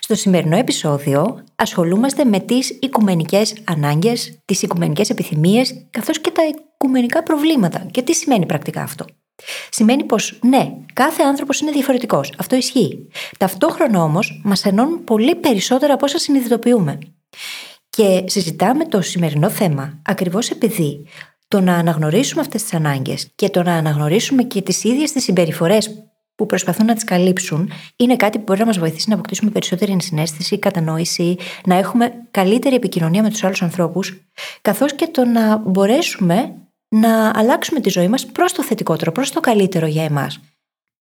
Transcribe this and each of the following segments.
Στο σημερινό επεισόδιο ασχολούμαστε με τις οικουμενικές ανάγκες, τις οικουμενικές επιθυμίες, καθώς και τα οικουμενικά προβλήματα. Και τι σημαίνει πρακτικά αυτό; Σημαίνει πως ναι, κάθε άνθρωπος είναι διαφορετικός. Αυτό ισχύει. Ταυτόχρονα όμως μας ενώνουν πολύ περισσότερα από όσα συνειδητοποιούμε. Και συζητάμε το σημερινό θέμα ακριβώς επειδή το να αναγνωρίσουμε αυτές τις ανάγκες και το να αναγνωρίσουμε και τις ίδιες τις συμπεριφορές που προσπαθούν να τις καλύψουν, είναι κάτι που μπορεί να μας βοηθήσει να αποκτήσουμε περισσότερη ενσυναίσθηση, κατανόηση, να έχουμε καλύτερη επικοινωνία με τους άλλους ανθρώπους, καθώς και το να μπορέσουμε να αλλάξουμε τη ζωή μας προς το θετικότερο, προς το καλύτερο για εμάς.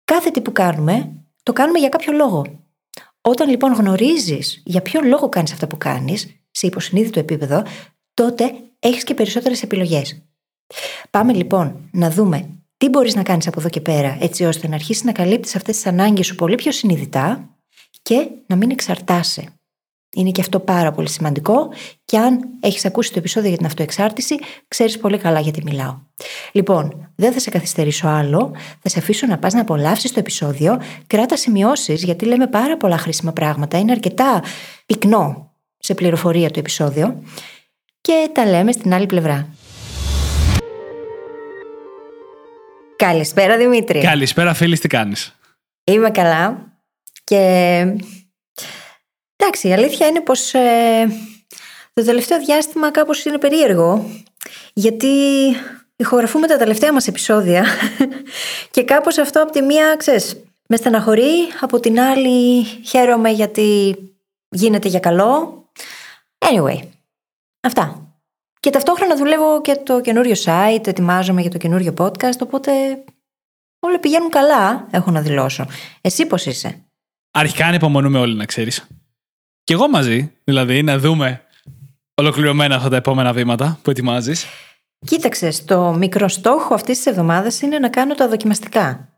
Κάθε τι που κάνουμε, το κάνουμε για κάποιο λόγο. Όταν λοιπόν γνωρίζεις για ποιο λόγο κάνεις αυτά που κάνεις, σε υποσυνείδητο επίπεδο, τότε έχεις και περισσότερες επιλογές. Πάμε λοιπόν να δούμε τι μπορείς να κάνεις από εδώ και πέρα, έτσι ώστε να αρχίσεις να καλύπτεις αυτές τις ανάγκες σου πολύ πιο συνειδητά και να μην εξαρτάσαι. Είναι και αυτό πάρα πολύ σημαντικό και αν έχεις ακούσει το επεισόδιο για την αυτοεξάρτηση, ξέρεις πολύ καλά γιατί μιλάω. Λοιπόν, δεν θα σε καθυστερήσω άλλο, θα σε αφήσω να πας να απολαύσεις το επεισόδιο, κράτα σημειώσεις γιατί λέμε πάρα πολλά χρήσιμα πράγματα, είναι αρκετά πυκνό σε πληροφορία το επεισόδιο και τα λέμε στην άλλη πλευρά. Καλησπέρα Δημήτρη. Καλησπέρα φίλης, τι κάνεις; Είμαι καλά και εντάξει η αλήθεια είναι πως ε, το τελευταίο διάστημα κάπως είναι περίεργο γιατί ηχογραφούμε τα τελευταία μας επεισόδια και κάπως αυτό από τη μία ξέρεις με στεναχωρεί από την άλλη χαίρομαι γιατί γίνεται για καλό anyway αυτά και ταυτόχρονα δουλεύω και το καινούριο site, ετοιμάζομαι για το καινούριο podcast, οπότε όλα πηγαίνουν καλά, έχω να δηλώσω. Εσύ πώς είσαι; Αρχικά ανυπομονούμε όλοι να ξέρεις. Και εγώ μαζί, δηλαδή να δούμε ολοκληρωμένα αυτά τα επόμενα βήματα που ετοιμάζεις. Κοίταξε, το μικρό στόχο αυτής της εβδομάδας είναι να κάνω τα δοκιμαστικά.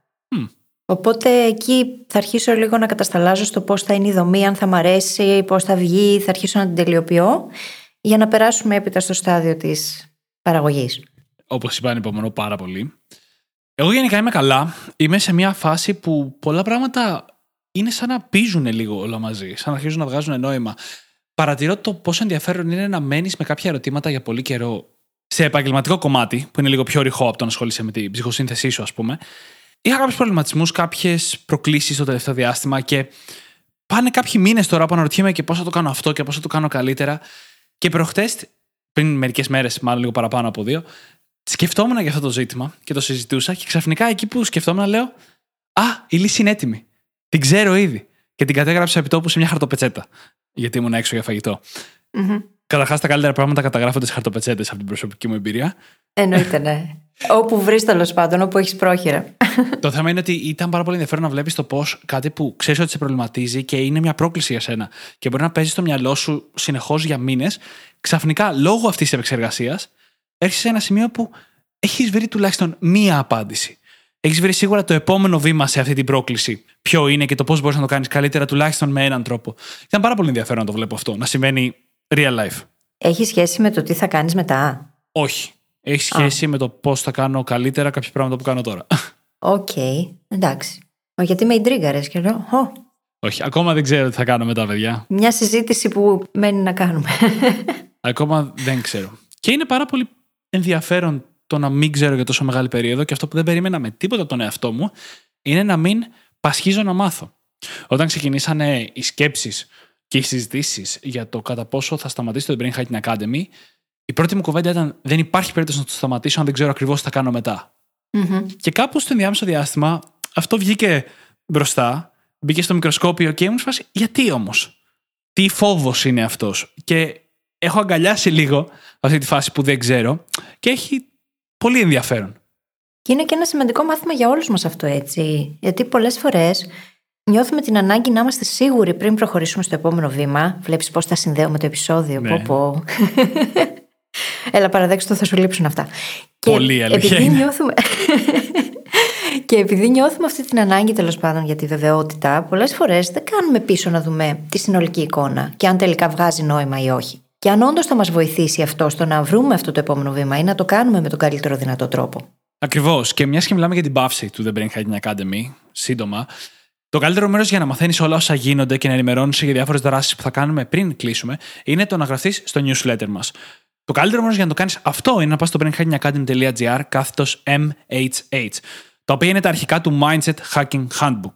Οπότε εκεί θα αρχίσω λίγο να κατασταλάζω στο πώς θα είναι η δομή, αν θα μ' αρέσει, πώς θα βγει, θα αρχίσω να την τελειοποιώ για να περάσουμε έπειτα στο στάδιο της παραγωγής. Όπως είπα, ανυπομονώ πάρα πολύ. Εγώ γενικά είμαι καλά. Είμαι σε μια φάση που πολλά πράγματα είναι σαν να πίζουν λίγο όλα μαζί, σαν να αρχίζουν να βγάζουν νόημα. Παρατηρώ το πόσο ενδιαφέρον είναι να μένεις με κάποια ερωτήματα για πολύ καιρό σε επαγγελματικό κομμάτι, που είναι λίγο πιο ρηχό από το να ασχολείσαι με την ψυχοσύνθεσή σου, ας πούμε. Είχα κάποιους προβληματισμούς, κάποιες προκλήσεις το τελευταίο διάστημα και πάνε κάποιοι μήνες τώρα που αναρωτιέμαι και πώς θα το κάνω αυτό και πώς θα το κάνω καλύτερα. Και προχτές, πριν μερικές μέρες, μάλλον λίγο παραπάνω από δύο, σκεφτόμουν για αυτό το ζήτημα και το συζητούσα και ξαφνικά εκεί που σκεφτόμουν λέω Α, η λύση είναι έτοιμη. Την ξέρω ήδη. Και την κατέγραψα επί τόπου σε μια χαρτοπετσέτα. Γιατί ήμουν έξω για φαγητό. Mm-hmm. Καταρχάς, τα καλύτερα πράγματα καταγράφονται σε χαρτοπετσέτες από την προσωπική μου εμπειρία. Εννοείται, ναι. όπου βρεις τέλος πάντων, όπου έχεις πρόχειρα. το θέμα είναι ότι ήταν πάρα πολύ ενδιαφέρον να βλέπεις το πώς κάτι που ξέρεις ότι σε προβληματίζει και είναι μια πρόκληση για σένα και μπορεί να παίζεις στο μυαλό σου συνεχώς για μήνες, ξαφνικά λόγω αυτής της επεξεργασίας έρχεσαι σε ένα σημείο που έχεις βρει τουλάχιστον μία απάντηση. Έχεις βρει σίγουρα το επόμενο βήμα σε αυτή την πρόκληση. Ποιο είναι και το πώς μπορείς να το κάνεις καλύτερα, τουλάχιστον με έναν τρόπο. Ήταν πάρα πολύ ενδιαφέρον να το βλέπω αυτό, να συμβαίνει real life. Έχει σχέση με το τι θα κάνεις μετά; Όχι. Έχει σχέση με το πώς θα κάνω καλύτερα κάποια πράγματα που κάνω τώρα. Ok. Okay. Εντάξει. Γιατί με ιντρίγκαρε και λέω. Όχι, ακόμα δεν ξέρω τι θα κάνω μετά, παιδιά. Μια συζήτηση που μένει να κάνουμε. ακόμα δεν ξέρω. Και είναι πάρα πολύ ενδιαφέρον το να μην ξέρω για τόσο μεγάλη περίοδο και αυτό που δεν περίμενα με τίποτα τον εαυτό μου είναι να μην πασχίζω να μάθω. Όταν ξεκινήσανε οι σκέψεις και οι συζητήσεις για το κατά πόσο θα σταματήσει το Brain Hacking Academy, η πρώτη μου κουβέντα ήταν: Δεν υπάρχει περίπτωση να το σταματήσω αν δεν ξέρω ακριβώς τι θα κάνω μετά. Mm-hmm. Και κάπου στο ενδιάμεσο διάστημα αυτό βγήκε μπροστά, μπήκε στο μικροσκόπιο και ήμουν σε Γιατί όμως, τι φόβος είναι αυτός; Και έχω αγκαλιάσει λίγο αυτή τη φάση που δεν ξέρω και έχει πολύ ενδιαφέρον. Και είναι και ένα σημαντικό μάθημα για όλους μας αυτό έτσι. Γιατί πολλές φορές Νιώθουμε την ανάγκη να είμαστε σίγουροι πριν προχωρήσουμε στο επόμενο βήμα. Βλέπεις πώς τα συνδέω με το επεισόδιο. Ναι. Πω, πω. Έλα, παραδέξτε το, θα σου λείψουν αυτά. Πολύ και αλήθεια επειδή είναι. νιώθουμε. και επειδή νιώθουμε αυτή την ανάγκη τέλος πάντων για τη βεβαιότητα, πολλές φορές δεν κάνουμε πίσω να δούμε τη συνολική εικόνα και αν τελικά βγάζει νόημα ή όχι. Και αν όντως θα μας βοηθήσει αυτό στο να βρούμε αυτό το επόμενο βήμα ή να το κάνουμε με τον καλύτερο δυνατό τρόπο. Ακριβώς. Και μιας και μιλάμε για την παύση του The Brain Hacking Academy, σύντομα, το καλύτερο μέρος για να μαθαίνεις όλα όσα γίνονται και να ενημερώνεσαι για διάφορες δράσεις που θα κάνουμε πριν κλείσουμε είναι το να γραφτεί στο newsletter μας. Το καλύτερο μέρος για να το κάνεις αυτό είναι να πας στο brainhackingacademy.gr κάθετος MHH, τα οποία είναι τα αρχικά του Mindset Hacking Handbook.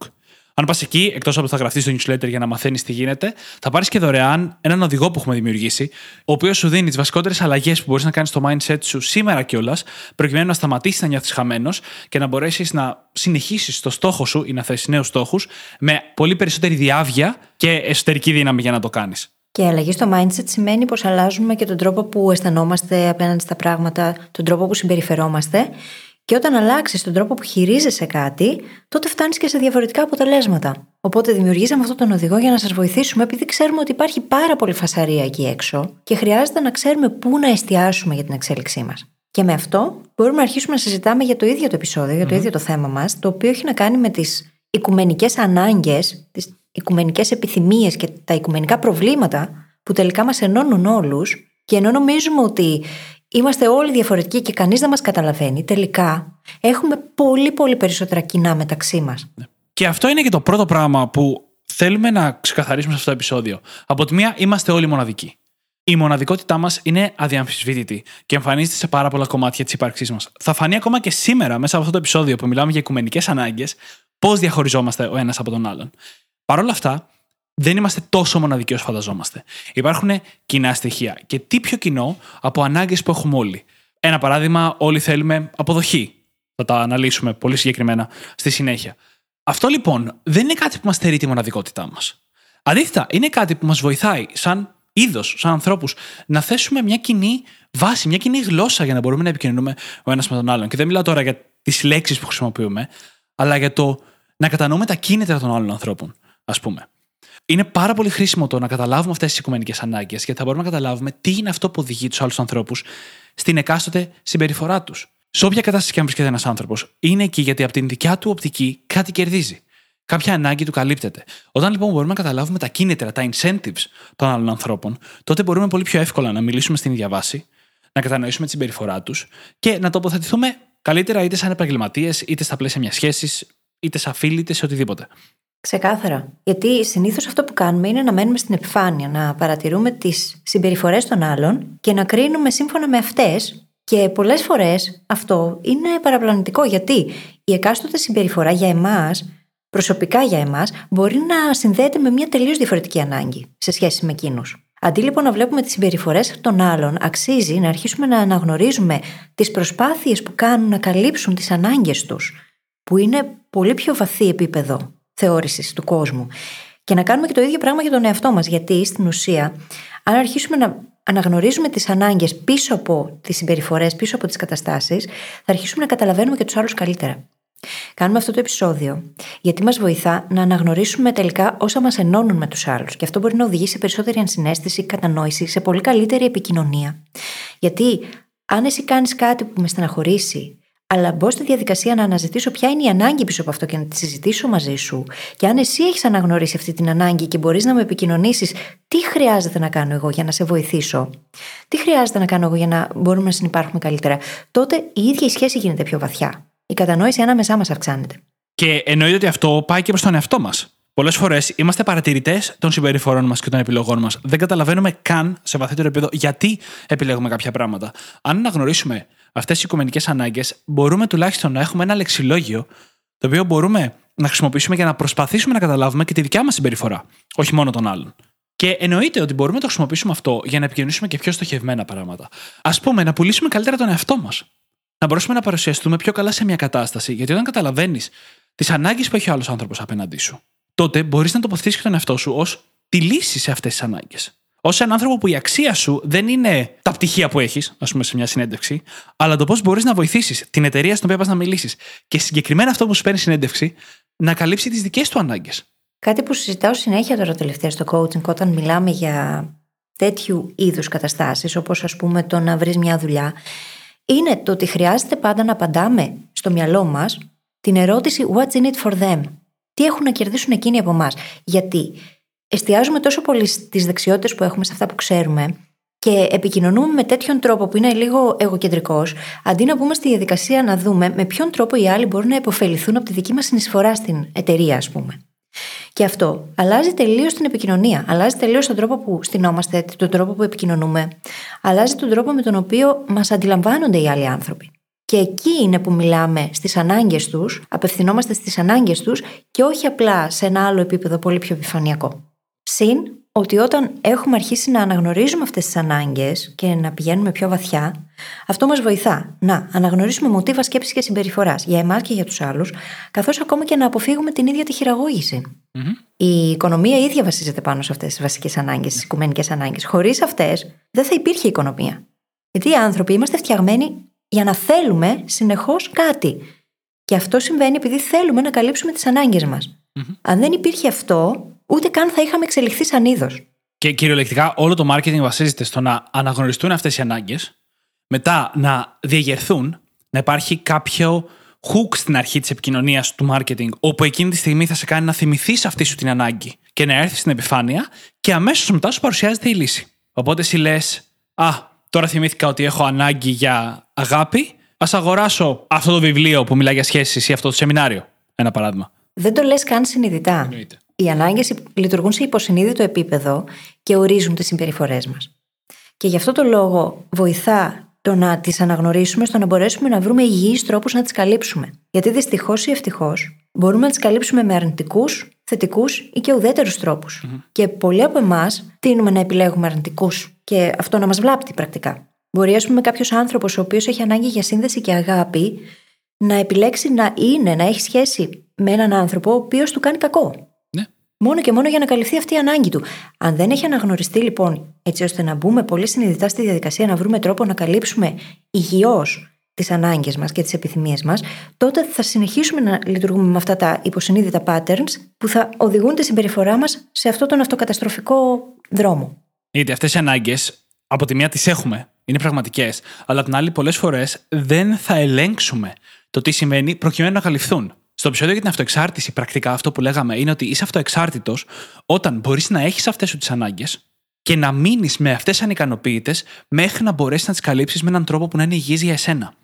Αν πας εκεί, εκτός από θα γραφτείς στο newsletter για να μαθαίνεις τι γίνεται, θα πάρεις και δωρεάν έναν οδηγό που έχουμε δημιουργήσει, ο οποίος σου δίνει τις βασικότερες αλλαγές που μπορείς να κάνεις στο mindset σου σήμερα κιόλας, προκειμένου να σταματήσεις να νιώθεις χαμένος και να μπορέσεις να συνεχίσεις το στόχο σου ή να θέσει νέους στόχους με πολύ περισσότερη διάβια και εσωτερική δύναμη για να το κάνεις. Και η αλλαγή στο mindset σημαίνει πως αλλάζουμε και τον τρόπο που αισθανόμαστε απέναντι στα πράγματα, τον τρόπο που συμπεριφερόμαστε. Και όταν αλλάξεις τον τρόπο που χειρίζεσαι κάτι, τότε φτάνεις και σε διαφορετικά αποτελέσματα. Οπότε δημιουργήσαμε αυτόν τον οδηγό για να σας βοηθήσουμε, επειδή ξέρουμε ότι υπάρχει πάρα πολύ φασαρία εκεί έξω και χρειάζεται να ξέρουμε πού να εστιάσουμε για την εξέλιξή μας. Και με αυτό μπορούμε να αρχίσουμε να συζητάμε για το ίδιο το επεισόδιο, για το ίδιο το θέμα μας, το οποίο έχει να κάνει με τις οικουμενικές ανάγκες, τις οικουμενικές επιθυμίες και τα οικουμενικά προβλήματα που τελικά μας ενώνουν όλους. Και ενώ νομίζουμε ότι είμαστε όλοι διαφορετικοί και κανείς δεν μας καταλαβαίνει, τελικά έχουμε πολύ πολύ περισσότερα κοινά μεταξύ μας. Και αυτό είναι και το πρώτο πράγμα που θέλουμε να ξεκαθαρίσουμε σε αυτό το επεισόδιο. Από τη μία, είμαστε όλοι μοναδικοί. Η μοναδικότητά μας είναι αδιαμφισβήτητη και εμφανίζεται σε πάρα πολλά κομμάτια της ύπαρξής μας. Θα φανεί ακόμα και σήμερα, μέσα από αυτό το επεισόδιο που μιλάμε για οικουμενικές ανάγκες, πώς διαχωριζόμαστε ο ένας από τον άλλον. Παρ' όλα αυτά, δεν είμαστε τόσο μοναδικοί όσο φανταζόμαστε. Υπάρχουν κοινά στοιχεία. Και τι πιο κοινό από ανάγκες που έχουμε όλοι. Ένα παράδειγμα, όλοι θέλουμε αποδοχή. Θα τα αναλύσουμε πολύ συγκεκριμένα στη συνέχεια. Αυτό λοιπόν δεν είναι κάτι που μας στερεί τη μοναδικότητά μας. Αντίθετα, είναι κάτι που μας βοηθάει σαν είδος, σαν ανθρώπους, να θέσουμε μια κοινή βάση, μια κοινή γλώσσα για να μπορούμε να επικοινωνούμε ο ένας με τον άλλον. Και δεν μιλάω τώρα για τις λέξεις που χρησιμοποιούμε, αλλά για το να κατανοούμε τα κίνητρα των άλλων ανθρώπων, ας πούμε. Είναι πάρα πολύ χρήσιμο το να καταλάβουμε αυτές τις οικουμενικές ανάγκες, γιατί θα μπορούμε να καταλάβουμε τι είναι αυτό που οδηγεί τους άλλους ανθρώπους στην εκάστοτε συμπεριφορά τους. Σε όποια κατάσταση και αν βρίσκεται ένας άνθρωπος, είναι εκεί γιατί από την δικιά του οπτική κάτι κερδίζει. Κάποια ανάγκη του καλύπτεται. Όταν λοιπόν μπορούμε να καταλάβουμε τα κίνητρα, τα incentives των άλλων ανθρώπων, τότε μπορούμε πολύ πιο εύκολα να μιλήσουμε στην ίδια βάση, να κατανοήσουμε τη συμπεριφορά τους και να τοποθετηθούμε καλύτερα είτε σαν επαγγελματίες, είτε στα πλαίσια μιας σχέσης, είτε σαν φίλοι, είτε σε οτιδήποτε. Ξεκάθαρα. Γιατί συνήθως αυτό που κάνουμε είναι να μένουμε στην επιφάνεια, να παρατηρούμε τις συμπεριφορές των άλλων και να κρίνουμε σύμφωνα με αυτές. Και πολλές φορές αυτό είναι παραπλανητικό γιατί η εκάστοτε συμπεριφορά για εμάς, προσωπικά για εμάς, μπορεί να συνδέεται με μια τελείως διαφορετική ανάγκη σε σχέση με εκείνους. Αντί λοιπόν να βλέπουμε τις συμπεριφορές των άλλων, αξίζει να αρχίσουμε να αναγνωρίζουμε τις προσπάθειες που κάνουν να καλύψουν τις ανάγκες τους, που είναι πολύ πιο βαθύ επίπεδο θεώρησης του κόσμου. Και να κάνουμε και το ίδιο πράγμα για τον εαυτό μας. Γιατί στην ουσία, αν αρχίσουμε να αναγνωρίζουμε τις ανάγκες πίσω από τις συμπεριφορές, πίσω από τις καταστάσεις, θα αρχίσουμε να καταλαβαίνουμε και τους άλλους καλύτερα. Κάνουμε αυτό το επεισόδιο γιατί μας βοηθά να αναγνωρίσουμε τελικά όσα μας ενώνουν με τους άλλους. Και αυτό μπορεί να οδηγήσει σε περισσότερη ενσυναίσθηση, κατανόηση, σε πολύ καλύτερη επικοινωνία. Γιατί αν εσύ κάνεις κάτι που με στεναχωρήσει, αλλά μπω στη διαδικασία να αναζητήσω ποια είναι η ανάγκη πίσω από αυτό και να τη συζητήσω μαζί σου. Και αν εσύ έχεις αναγνωρίσει αυτή την ανάγκη και μπορείς να με επικοινωνήσεις τι χρειάζεται να κάνω εγώ για να σε βοηθήσω, τι χρειάζεται να κάνω εγώ για να μπορούμε να συνεπάρχουμε καλύτερα, τότε η ίδια η σχέση γίνεται πιο βαθιά. Η κατανόηση ανάμεσά μας αυξάνεται. Και εννοείται ότι αυτό πάει και προς τον εαυτό μας. Πολλές φορές είμαστε παρατηρητές των συμπεριφορών μας και των επιλογών μας. Δεν καταλαβαίνουμε καν σε βαθύτερο επίπεδο γιατί επιλέγουμε κάποια πράγματα. Αν αναγνωρίσουμε αυτές τι οικουμενικέ ανάγκες, μπορούμε τουλάχιστον να έχουμε ένα λεξιλόγιο το οποίο μπορούμε να χρησιμοποιήσουμε για να προσπαθήσουμε να καταλάβουμε και τη δικιά μας συμπεριφορά, όχι μόνο των άλλων. Και εννοείται ότι μπορούμε να το χρησιμοποιήσουμε αυτό για να επικοινωνήσουμε και πιο στοχευμένα πράγματα. Α πούμε, να πουλήσουμε καλύτερα τον εαυτό μας. Να μπορέσουμε να παρουσιαστούμε πιο καλά σε μια κατάσταση, γιατί όταν καταλαβαίνεις τις ανάγκες που έχει ο άλλος άνθρωπος απέναντί σου, τότε μπορείς να τοποθετήσεις και τον εαυτό σου ως τη λύση σε αυτές τις ανάγκες. Ω έναν άνθρωπο που η αξία σου δεν είναι τα πτυχία που έχεις, ας πούμε, σε μια συνέντευξη, αλλά το πώς μπορείς να βοηθήσεις την εταιρεία στην οποία πας να μιλήσεις και συγκεκριμένα αυτό που σου παίρνει συνέντευξη να καλύψει τις δικές του ανάγκες. κάτι που συζητάω συνέχεια τώρα τελευταία στο coaching όταν μιλάμε για τέτοιου είδους καταστάσεις, όπως ας πούμε το να βρεις μια δουλειά, είναι το ότι χρειάζεται πάντα να απαντάμε στο μυαλό μας την ερώτηση What's in it for them? Τι έχουν να κερδίσουν εκείνοι από εμάς; Γιατί εστιάζουμε τόσο πολύ στις δεξιότητες που έχουμε, σε αυτά που ξέρουμε, και επικοινωνούμε με τέτοιον τρόπο που είναι λίγο εγωκεντρικός, αντί να μπούμε στη διαδικασία να δούμε με ποιον τρόπο οι άλλοι μπορούν να υποφεληθούν από τη δική μας συνεισφορά στην εταιρεία, ας πούμε. Και αυτό αλλάζει τελείως την επικοινωνία. Αλλάζει τελείως τον τρόπο που στυνόμαστε, τον τρόπο που επικοινωνούμε. Αλλάζει τον τρόπο με τον οποίο μας αντιλαμβάνονται οι άλλοι άνθρωποι. Και εκεί είναι που μιλάμε στις ανάγκες τους, απευθυνόμαστε στις ανάγκες τους και όχι απλά σε ένα άλλο επίπεδο πολύ πιο επιφανειακό. Συν ότι όταν έχουμε αρχίσει να αναγνωρίζουμε αυτές τις ανάγκες και να πηγαίνουμε πιο βαθιά, αυτό μας βοηθά να αναγνωρίσουμε μοτίβα σκέψης και συμπεριφοράς για εμάς και για τους άλλους, καθώς ακόμα και να αποφύγουμε την ίδια τη χειραγώγηση. Η οικονομία ίδια βασίζεται πάνω σε αυτές τις βασικές ανάγκες, τις οικουμενικές ανάγκες. Χωρίς αυτές δεν θα υπήρχε οικονομία. Γιατί οι άνθρωποι είμαστε φτιαγμένοι για να θέλουμε συνεχώς κάτι. Και αυτό συμβαίνει επειδή θέλουμε να καλύψουμε τις ανάγκες μας. Αν δεν υπήρχε αυτό, ούτε καν θα είχαμε εξελιχθεί σαν είδος. Και κυριολεκτικά όλο το marketing βασίζεται στο να αναγνωριστούν αυτές οι ανάγκες, μετά να διαγερθούν, να υπάρχει κάποιο hook στην αρχή της επικοινωνίας του marketing, όπου εκείνη τη στιγμή θα σε κάνει να θυμηθείς αυτή σου την ανάγκη και να έρθεις στην επιφάνεια, και αμέσως μετά σου παρουσιάζεται η λύση. Οπότε εσύ λες, Α, τώρα θυμήθηκα ότι έχω ανάγκη για αγάπη, ας αγοράσω αυτό το βιβλίο που μιλάει για σχέσεις ή αυτό το σεμινάριο. Ένα παράδειγμα. Δεν το λες καν συνειδητά. Εννοείται. Οι ανάγκες λειτουργούν σε υποσυνείδητο επίπεδο και ορίζουν τις συμπεριφορές μας. Και γι' αυτό το λόγο βοηθά το να τις αναγνωρίσουμε στο να μπορέσουμε να βρούμε υγιείς τρόπους να τις καλύψουμε. Γιατί δυστυχώς ή ευτυχώς μπορούμε να τις καλύψουμε με αρνητικούς, θετικούς ή και ουδέτερους Και πολλοί από εμάς τείνουμε να επιλέγουμε αρνητικούς και αυτό να μας βλάπτει πρακτικά. Μπορεί, ας πούμε, κάποιος άνθρωπος ο οποίος έχει ανάγκη για σύνδεση και αγάπη να επιλέξει να είναι, να έχει σχέση με έναν άνθρωπο ο οποίος του κάνει κακό. Ναι. Μόνο και μόνο για να καλυφθεί αυτή η ανάγκη του. Αν δεν έχει αναγνωριστεί λοιπόν, έτσι ώστε να μπούμε πολύ συνειδητά στη διαδικασία να βρούμε τρόπο να καλύψουμε υγιώς τις ανάγκες μας και τις επιθυμίες μας, τότε θα συνεχίσουμε να λειτουργούμε με αυτά τα υποσυνείδητα patterns που θα οδηγούν τη συμπεριφορά μας σε αυτόν τον αυτοκαταστροφικό δρόμο. Γιατί αυτές οι ανάγκες, από τη μία τις έχουμε, είναι πραγματικές, αλλά την άλλη πολλές φορές δεν θα ελέγξουμε το τι σημαίνει προκειμένου να καλυφθούν. Στο επεισόδιο για την αυτοεξάρτηση, πρακτικά αυτό που λέγαμε είναι ότι είσαι αυτοεξάρτητος όταν μπορείς να έχεις αυτές σου τις ανάγκες και να μείνεις με αυτές ανικανοποιητέ μέχρι να μπορέσεις να τις καλύψεις με έναν τρόπο που να είναι υγιής για εσένα.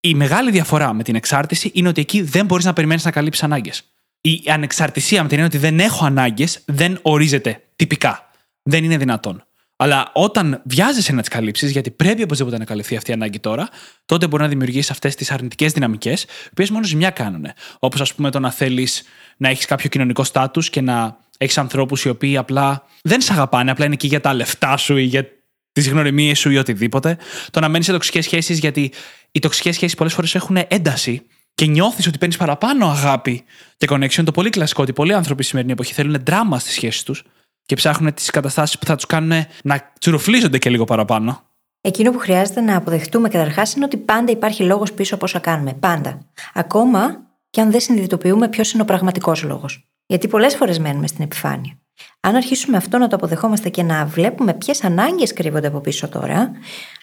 Η μεγάλη διαφορά με την εξάρτηση είναι ότι εκεί δεν μπορείς να περιμένεις να καλύψεις ανάγκες. Η ανεξαρτησία με την έννοια ότι δεν έχω ανάγκες δεν ορίζεται τυπικά. Δεν είναι δυνατόν. Αλλά όταν βιάζεσαι να τις καλύψεις, γιατί πρέπει οπωσδήποτε να καλυφθεί αυτή η ανάγκη τώρα, τότε μπορεί να δημιουργήσεις αυτές τις αρνητικές δυναμικές, οι οποίες μόνο ζημιά κάνουν. Όπως ας πούμε το να θέλεις να έχεις κάποιο κοινωνικό στάτους και να έχεις ανθρώπους οι οποίοι απλά δεν σε αγαπάνε, απλά είναι εκεί για τα λεφτά σου ή για τις γνωριμίες σου ή οτιδήποτε. Το να μένεις σε τοξικές σχέσεις, γιατί οι τοξικές σχέσεις πολλές φορές έχουν ένταση και νιώθεις ότι παίρνεις παραπάνω αγάπη και connection. Το πολύ κλασικό ότι πολλοί άνθρωποι στη σημερινή εποχή θέλουν δράμα στις σχέσεις τους και ψάχνουν τις καταστάσεις που θα τους κάνουν να τσουροφλίζονται και λίγο παραπάνω. Εκείνο που χρειάζεται να αποδεχτούμε καταρχάς είναι ότι πάντα υπάρχει λόγος πίσω από όσα κάνουμε. Πάντα. Ακόμα και αν δεν συνειδητοποιούμε ποιος είναι ο πραγματικός λόγος. Γιατί πολλές φορές μένουμε στην επιφάνεια. Αν αρχίσουμε αυτό να το αποδεχόμαστε και να βλέπουμε ποιες ανάγκες κρύβονται από πίσω τώρα,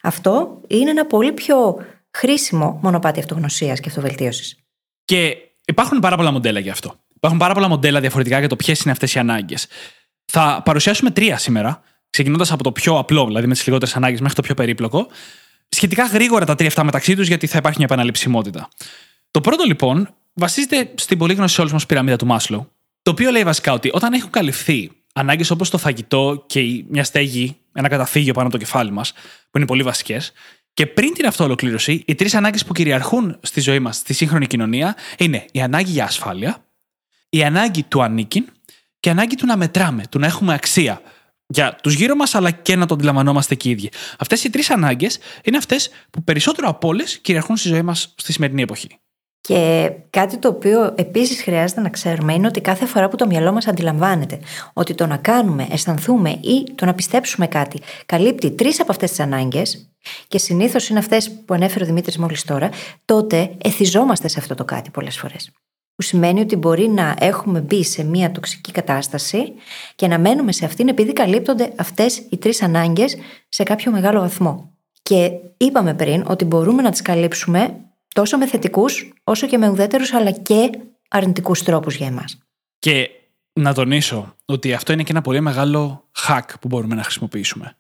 αυτό είναι ένα πολύ πιο χρήσιμο μονοπάτι αυτογνωσίας και αυτοβελτίωσης. Και υπάρχουν πάρα πολλά μοντέλα γι' αυτό. Υπάρχουν πάρα πολλά μοντέλα διαφορετικά για το ποιες είναι αυτές οι ανάγκες. Θα παρουσιάσουμε τρία σήμερα, ξεκινώντας από το πιο απλό, δηλαδή με τις λιγότερες ανάγκες, μέχρι το πιο περίπλοκο. Σχετικά γρήγορα τα τρία αυτά μεταξύ τους, γιατί θα υπάρχει μια επαναληψιμότητα. Το πρώτο λοιπόν βασίζεται στην πολύ γνωστή όλη μας πυραμίδα του Μάσλο, το οποίο λέει βασικά ότι όταν έχουν καλυφθεί ανάγκες όπως το φαγητό και μια στέγη, ένα καταφύγιο πάνω από το κεφάλι μας, που είναι πολύ βασικές, και πριν την αυτοολοκλήρωση, οι τρεις ανάγκες που κυριαρχούν στη ζωή μας, στη σύγχρονη κοινωνία, είναι η ανάγκη για ασφάλεια, η ανάγκη του ανήκειν και η ανάγκη του να μετράμε, του να έχουμε αξία για τους γύρω μας, αλλά και να το αντιλαμβανόμαστε και οι ίδιοι. Αυτές οι τρεις ανάγκες είναι αυτές που περισσότερο από όλες κυριαρχούν στη ζωή μας στη σημερινή εποχή. Και κάτι το οποίο επίσης χρειάζεται να ξέρουμε είναι ότι κάθε φορά που το μυαλό μας αντιλαμβάνεται ότι το να κάνουμε, αισθανθούμε ή το να πιστέψουμε κάτι καλύπτει τρεις από αυτές τις ανάγκες, και συνήθως είναι αυτές που ανέφερε ο Δημήτρης μόλις τώρα, τότε εθιζόμαστε σε αυτό το κάτι πολλές φορές. Που σημαίνει ότι μπορεί να έχουμε μπει σε μια τοξική κατάσταση και να μένουμε σε αυτήν επειδή καλύπτονται αυτές οι τρεις ανάγκες σε κάποιο μεγάλο βαθμό. Και είπαμε πριν ότι μπορούμε να τις καλύψουμε τόσο με θετικούς όσο και με ουδέτερους αλλά και αρνητικούς τρόπους για εμάς. Και να τονίσω ότι αυτό είναι και ένα πολύ μεγάλο hack που μπορούμε να χρησιμοποιήσουμε.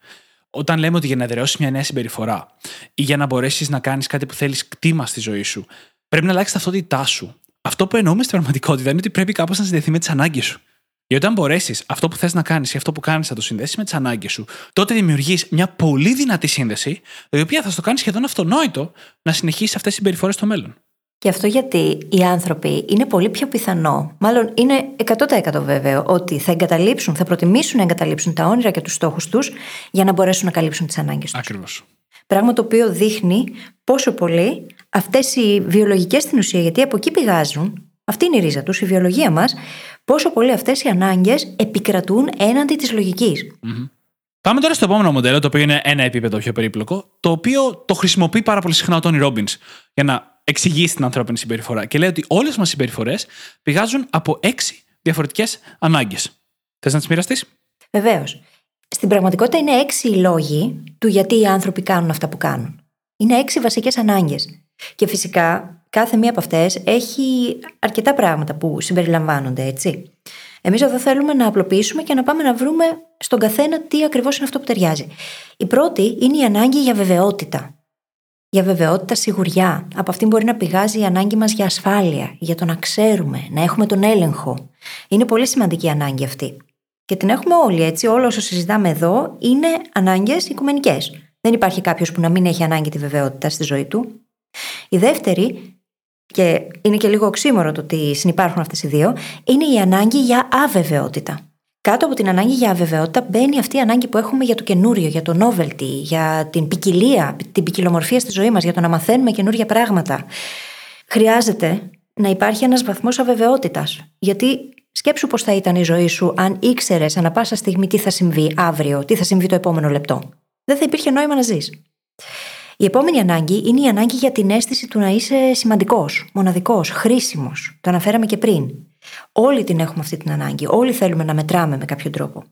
Όταν λέμε ότι για να εδραιώσεις μια νέα συμπεριφορά ή για να μπορέσεις να κάνεις κάτι που θέλεις κτήμα στη ζωή σου, πρέπει να αλλάξεις ταυτότητά σου. Αυτό που εννοούμε στην πραγματικότητα είναι ότι πρέπει κάπως να συνδεθεί με τις ανάγκες σου. Γιατί όταν μπορέσεις αυτό που θες να κάνεις ή αυτό που κάνεις να το συνδέσεις με τις ανάγκες σου, τότε δημιουργείς μια πολύ δυνατή σύνδεση, η οποία θα στο κάνεις σχεδόν αυτονόητο να συνεχίσεις αυτές τις συμπεριφορές στο μέλλον. Και αυτό γιατί οι άνθρωποι είναι πολύ πιο πιθανό, μάλλον είναι 100% βέβαιο, ότι θα εγκαταλείψουν, θα προτιμήσουν να εγκαταλείψουν τα όνειρα και τους στόχους τους για να μπορέσουν να καλύψουν τις ανάγκες τους. Ακριβώς. Πράγμα το οποίο δείχνει πόσο πολύ αυτές οι βιολογικές στην ουσία, γιατί από εκεί πηγάζουν, αυτή είναι η ρίζα τους, η βιολογία μας, πόσο πολύ αυτές οι ανάγκες επικρατούν έναντι της λογικη Πάμε τώρα στο επόμενο μοντέλο, το οποίο είναι ένα επίπεδο πιο περίπλοκο, το οποίο το χρησιμοποιεί πάρα πολύ συχνά ο Τόνι Ρόμπιν για να εξηγήσει την ανθρώπινη συμπεριφορά. Και λέει ότι όλες μας οι συμπεριφορές πηγάζουν από έξι διαφορετικές ανάγκες. Θες να τις μοιραστείς; Βεβαίως. Στην πραγματικότητα είναι έξι οι λόγοι του γιατί οι άνθρωποι κάνουν αυτά που κάνουν. Είναι έξι βασικές ανάγκες. Και φυσικά κάθε μία από αυτές έχει αρκετά πράγματα που συμπεριλαμβάνονται, έτσι. Εμείς εδώ θέλουμε να απλοποιήσουμε και να πάμε να βρούμε στον καθένα τι ακριβώς είναι αυτό που ταιριάζει. Η πρώτη είναι η ανάγκη για βεβαιότητα. Για βεβαιότητα, σιγουριά. Από αυτήν μπορεί να πηγάζει η ανάγκη μας για ασφάλεια, για το να ξέρουμε, να έχουμε τον έλεγχο. Είναι πολύ σημαντική η ανάγκη αυτή. Και την έχουμε όλοι, έτσι. Όλο όσο συζητάμε εδώ είναι ανάγκες οικουμενικές. Δεν υπάρχει κάποιος που να μην έχει ανάγκη τη βεβαιότητα στη ζωή του. Η δεύτερη, και είναι και λίγο οξύμορο το ότι συνεπάρχουν αυτές οι δύο, είναι η ανάγκη για αβεβαιότητα. Κάτω από την ανάγκη για αβεβαιότητα μπαίνει αυτή η ανάγκη που έχουμε για το καινούριο, για το novelty, για την ποικιλία, την ποικιλομορφία στη ζωή μας, για το να μαθαίνουμε καινούργια πράγματα. Χρειάζεται να υπάρχει ένας βαθμός αβεβαιότητας. Γιατί σκέψου πώς θα ήταν η ζωή σου αν ήξερες ανα πάσα στιγμή τι θα συμβεί αύριο, τι θα συμβεί το επόμενο λεπτό. Δεν θα υπήρχε νόημα να ζεις. Η επόμενη ανάγκη είναι η ανάγκη για την αίσθηση του να είσαι σημαντικός, μοναδικός, χρήσιμος. Το αναφέραμε και πριν. Όλοι την έχουμε αυτή την ανάγκη. Όλοι θέλουμε να μετράμε με κάποιο τρόπο.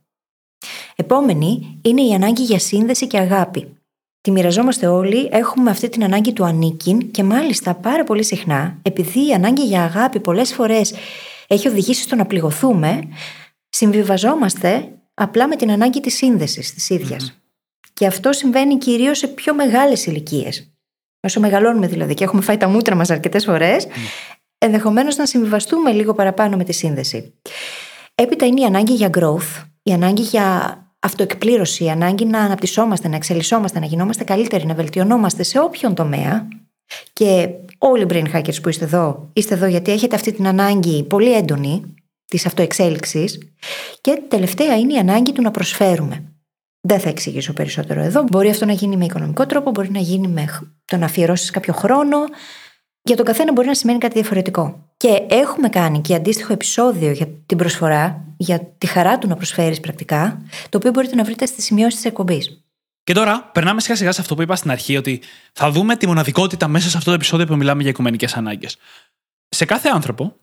Επόμενη είναι η ανάγκη για σύνδεση και αγάπη. Τη μοιραζόμαστε όλοι, έχουμε αυτή την ανάγκη του ανήκειν και μάλιστα πάρα πολύ συχνά, επειδή η ανάγκη για αγάπη πολλές φορές έχει οδηγήσει στο να πληγωθούμε, συμβιβαζόμαστε απλά με την ανάγκη της σύνδεσης της ίδιας. Και αυτό συμβαίνει κυρίως σε πιο μεγάλες ηλικίες. Όσο μεγαλώνουμε δηλαδή και έχουμε φάει τα μούτρα μας αρκετές φορές, ενδεχομένως να συμβιβαστούμε λίγο παραπάνω με τη σύνδεση. Έπειτα είναι η ανάγκη για growth, η ανάγκη για αυτοεκπλήρωση, η ανάγκη να αναπτυσσόμαστε, να εξελισσόμαστε, να γινόμαστε καλύτεροι, να βελτιωνόμαστε σε όποιον τομέα. Και όλοι οι brain hackers που είστε εδώ, είστε εδώ γιατί έχετε αυτή την ανάγκη πολύ έντονη της αυτοεξέλιξης. Και τελευταία είναι η ανάγκη του να προσφέρουμε. Δεν θα εξηγήσω περισσότερο εδώ. Μπορεί αυτό να γίνει με οικονομικό τρόπο, μπορεί να γίνει με το να αφιερώσεις κάποιο χρόνο. Για τον καθένα μπορεί να σημαίνει κάτι διαφορετικό. Και έχουμε κάνει και αντίστοιχο επεισόδιο για την προσφορά, για τη χαρά του να προσφέρεις πρακτικά, το οποίο μπορείτε να βρείτε στις σημειώσεις της εκπομπής. Και τώρα περνάμε σιγά σιγά σε αυτό που είπα στην αρχή, ότι θα δούμε τη μοναδικότητα μέσα σε αυτό το επεισόδιο που μιλάμε για οικουμενικές ανάγκες. Σε κάθε άνθρωπο,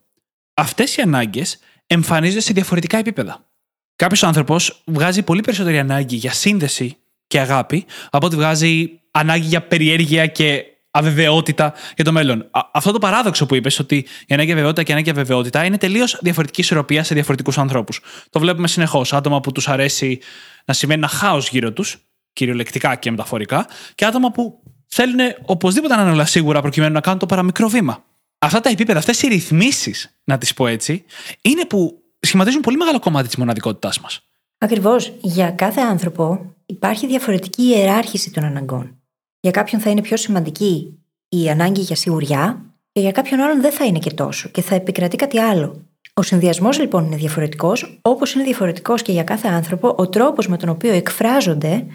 αυτές οι ανάγκες εμφανίζονται σε διαφορετικά επίπεδα. Κάποιος άνθρωπος βγάζει πολύ περισσότερη ανάγκη για σύνδεση και αγάπη από ότι βγάζει ανάγκη για περιέργεια και αβεβαιότητα για το μέλλον. αυτό το παράδοξο που είπες, ότι η ανάγκη αβεβαιότητα και η ανάγκη αβεβαιότητα είναι τελείως διαφορετική ισορροπία σε διαφορετικούς ανθρώπους. Το βλέπουμε συνεχώς. Άτομα που τους αρέσει να σημαίνει ένα χάος γύρω τους, κυριολεκτικά και μεταφορικά, και άτομα που θέλουν οπωσδήποτε να είναι όλα σίγουρα προκειμένου να κάνουν το παραμικρό βήμα. Αυτά τα επίπεδα, αυτές οι ρυθμίσεις, να τις πω έτσι, είναι που σχηματίζουν πολύ μεγάλο κομμάτι της μοναδικότητάς μας. Ακριβώς. Για κάθε άνθρωπο υπάρχει διαφορετική ιεράρχηση των αναγκών. Για κάποιον θα είναι πιο σημαντική η ανάγκη για σιγουριά, και για κάποιον άλλον δεν θα είναι και τόσο και θα επικρατεί κάτι άλλο. Ο συνδυασμός λοιπόν είναι διαφορετικός, όπως είναι διαφορετικός και για κάθε άνθρωπο ο τρόπος με τον οποίο εκφράζονται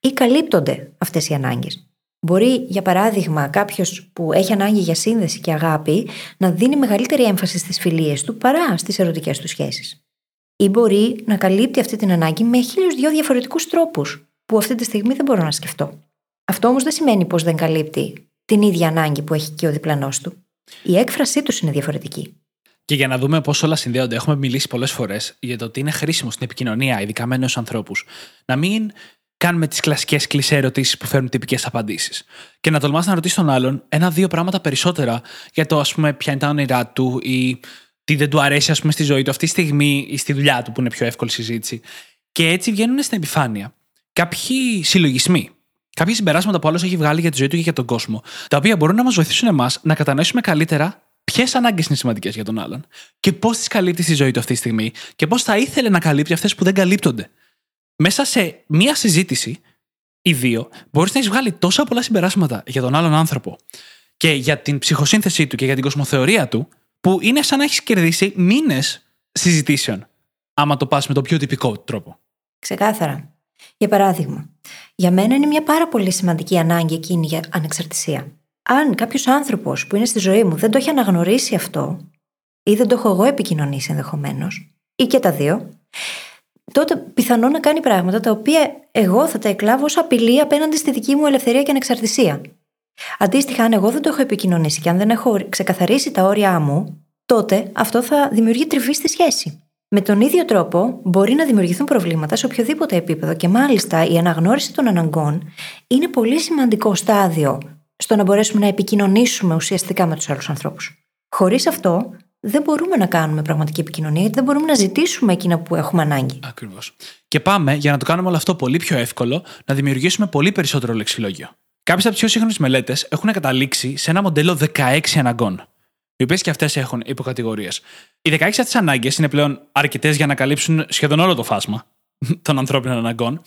ή καλύπτονται αυτές οι ανάγκες. Μπορεί, για παράδειγμα, κάποιος που έχει ανάγκη για σύνδεση και αγάπη να δίνει μεγαλύτερη έμφαση στις φιλίες του παρά στις ερωτικές του σχέσεις. Ή μπορεί να καλύπτει αυτή την ανάγκη με χίλιους δυο διαφορετικούς τρόπους, που αυτή τη στιγμή δεν μπορώ να σκεφτώ. Αυτό όμως δεν σημαίνει πως δεν καλύπτει την ίδια ανάγκη που έχει και ο διπλανός του. Η έκφρασή τους είναι διαφορετική. Και για να δούμε πώς όλα συνδέονται, έχουμε μιλήσει πολλές φορές για το ότι είναι χρήσιμο στην επικοινωνία, ειδικά με νέους ανθρώπους, να μην κάνουμε τις κλασικές κλεισέ ερωτήσεις που φέρνουν τυπικές απαντήσεις. Και να τολμάς να ρωτήσεις τον άλλον ένα-δύο πράγματα περισσότερα για το, ας πούμε, ποια είναι τα όνειρά του ή τι δεν του αρέσει, ας πούμε, στη ζωή του αυτή τη στιγμή ή στη δουλειά του, που είναι πιο εύκολη συζήτηση. Και έτσι βγαίνουν στην επιφάνεια κάποιοι συλλογισμοί. Κάποια συμπεράσματα που άλλος έχει βγάλει για τη ζωή του και για τον κόσμο, τα οποία μπορούν να μας βοηθήσουν εμάς να κατανοήσουμε καλύτερα ποιες ανάγκες είναι σημαντικές για τον άλλον και πώς τις καλύπτει στη ζωή του αυτή τη στιγμή και πώς θα ήθελε να καλύπτει αυτές που δεν καλύπτονται. Μέσα σε μία συζήτηση ή δύο, μπορείς να έχεις βγάλει τόσα πολλά συμπεράσματα για τον άλλον άνθρωπο και για την ψυχοσύνθεσή του και για την κοσμοθεωρία του, που είναι σαν να έχεις κερδίσει μήνες συζητήσεων, άμα το πας με τον πιο τυπικό τρόπο. Ξεκάθαρα. Για παράδειγμα, για μένα είναι μια πάρα πολύ σημαντική ανάγκη εκείνη για ανεξαρτησία. Αν κάποιος άνθρωπος που είναι στη ζωή μου δεν το έχει αναγνωρίσει αυτό, ή δεν το έχω εγώ επικοινωνήσει ενδεχομένως, ή και τα δύο, τότε πιθανό να κάνει πράγματα τα οποία εγώ θα τα εκλάβω ως απειλή απέναντι στη δική μου ελευθερία και ανεξαρτησία. Αντίστοιχα, αν εγώ δεν το έχω επικοινωνήσει και αν δεν έχω ξεκαθαρίσει τα όρια μου, τότε αυτό θα δημιουργεί τριβή στη σχέση. Με τον ίδιο τρόπο μπορεί να δημιουργηθούν προβλήματα σε οποιοδήποτε επίπεδο και μάλιστα η αναγνώριση των αναγκών είναι πολύ σημαντικό στάδιο στο να μπορέσουμε να επικοινωνήσουμε ουσιαστικά με τους άλλους ανθρώπους. Χωρίς αυτό, δεν μπορούμε να κάνουμε πραγματική επικοινωνία, γιατί δεν μπορούμε να ζητήσουμε εκείνα που έχουμε ανάγκη. Ακριβώς. Και πάμε, για να το κάνουμε όλο αυτό πολύ πιο εύκολο, να δημιουργήσουμε πολύ περισσότερο λεξιλόγιο. Κάποιες από τις πιο σύγχρονες μελέτες έχουν καταλήξει σε ένα μοντέλο 16 αναγκών, οι οποίες και αυτές έχουν υποκατηγορίες. Οι 16 αυτές ανάγκες είναι πλέον αρκετές για να καλύψουν σχεδόν όλο το φάσμα των ανθρώπινων αναγκών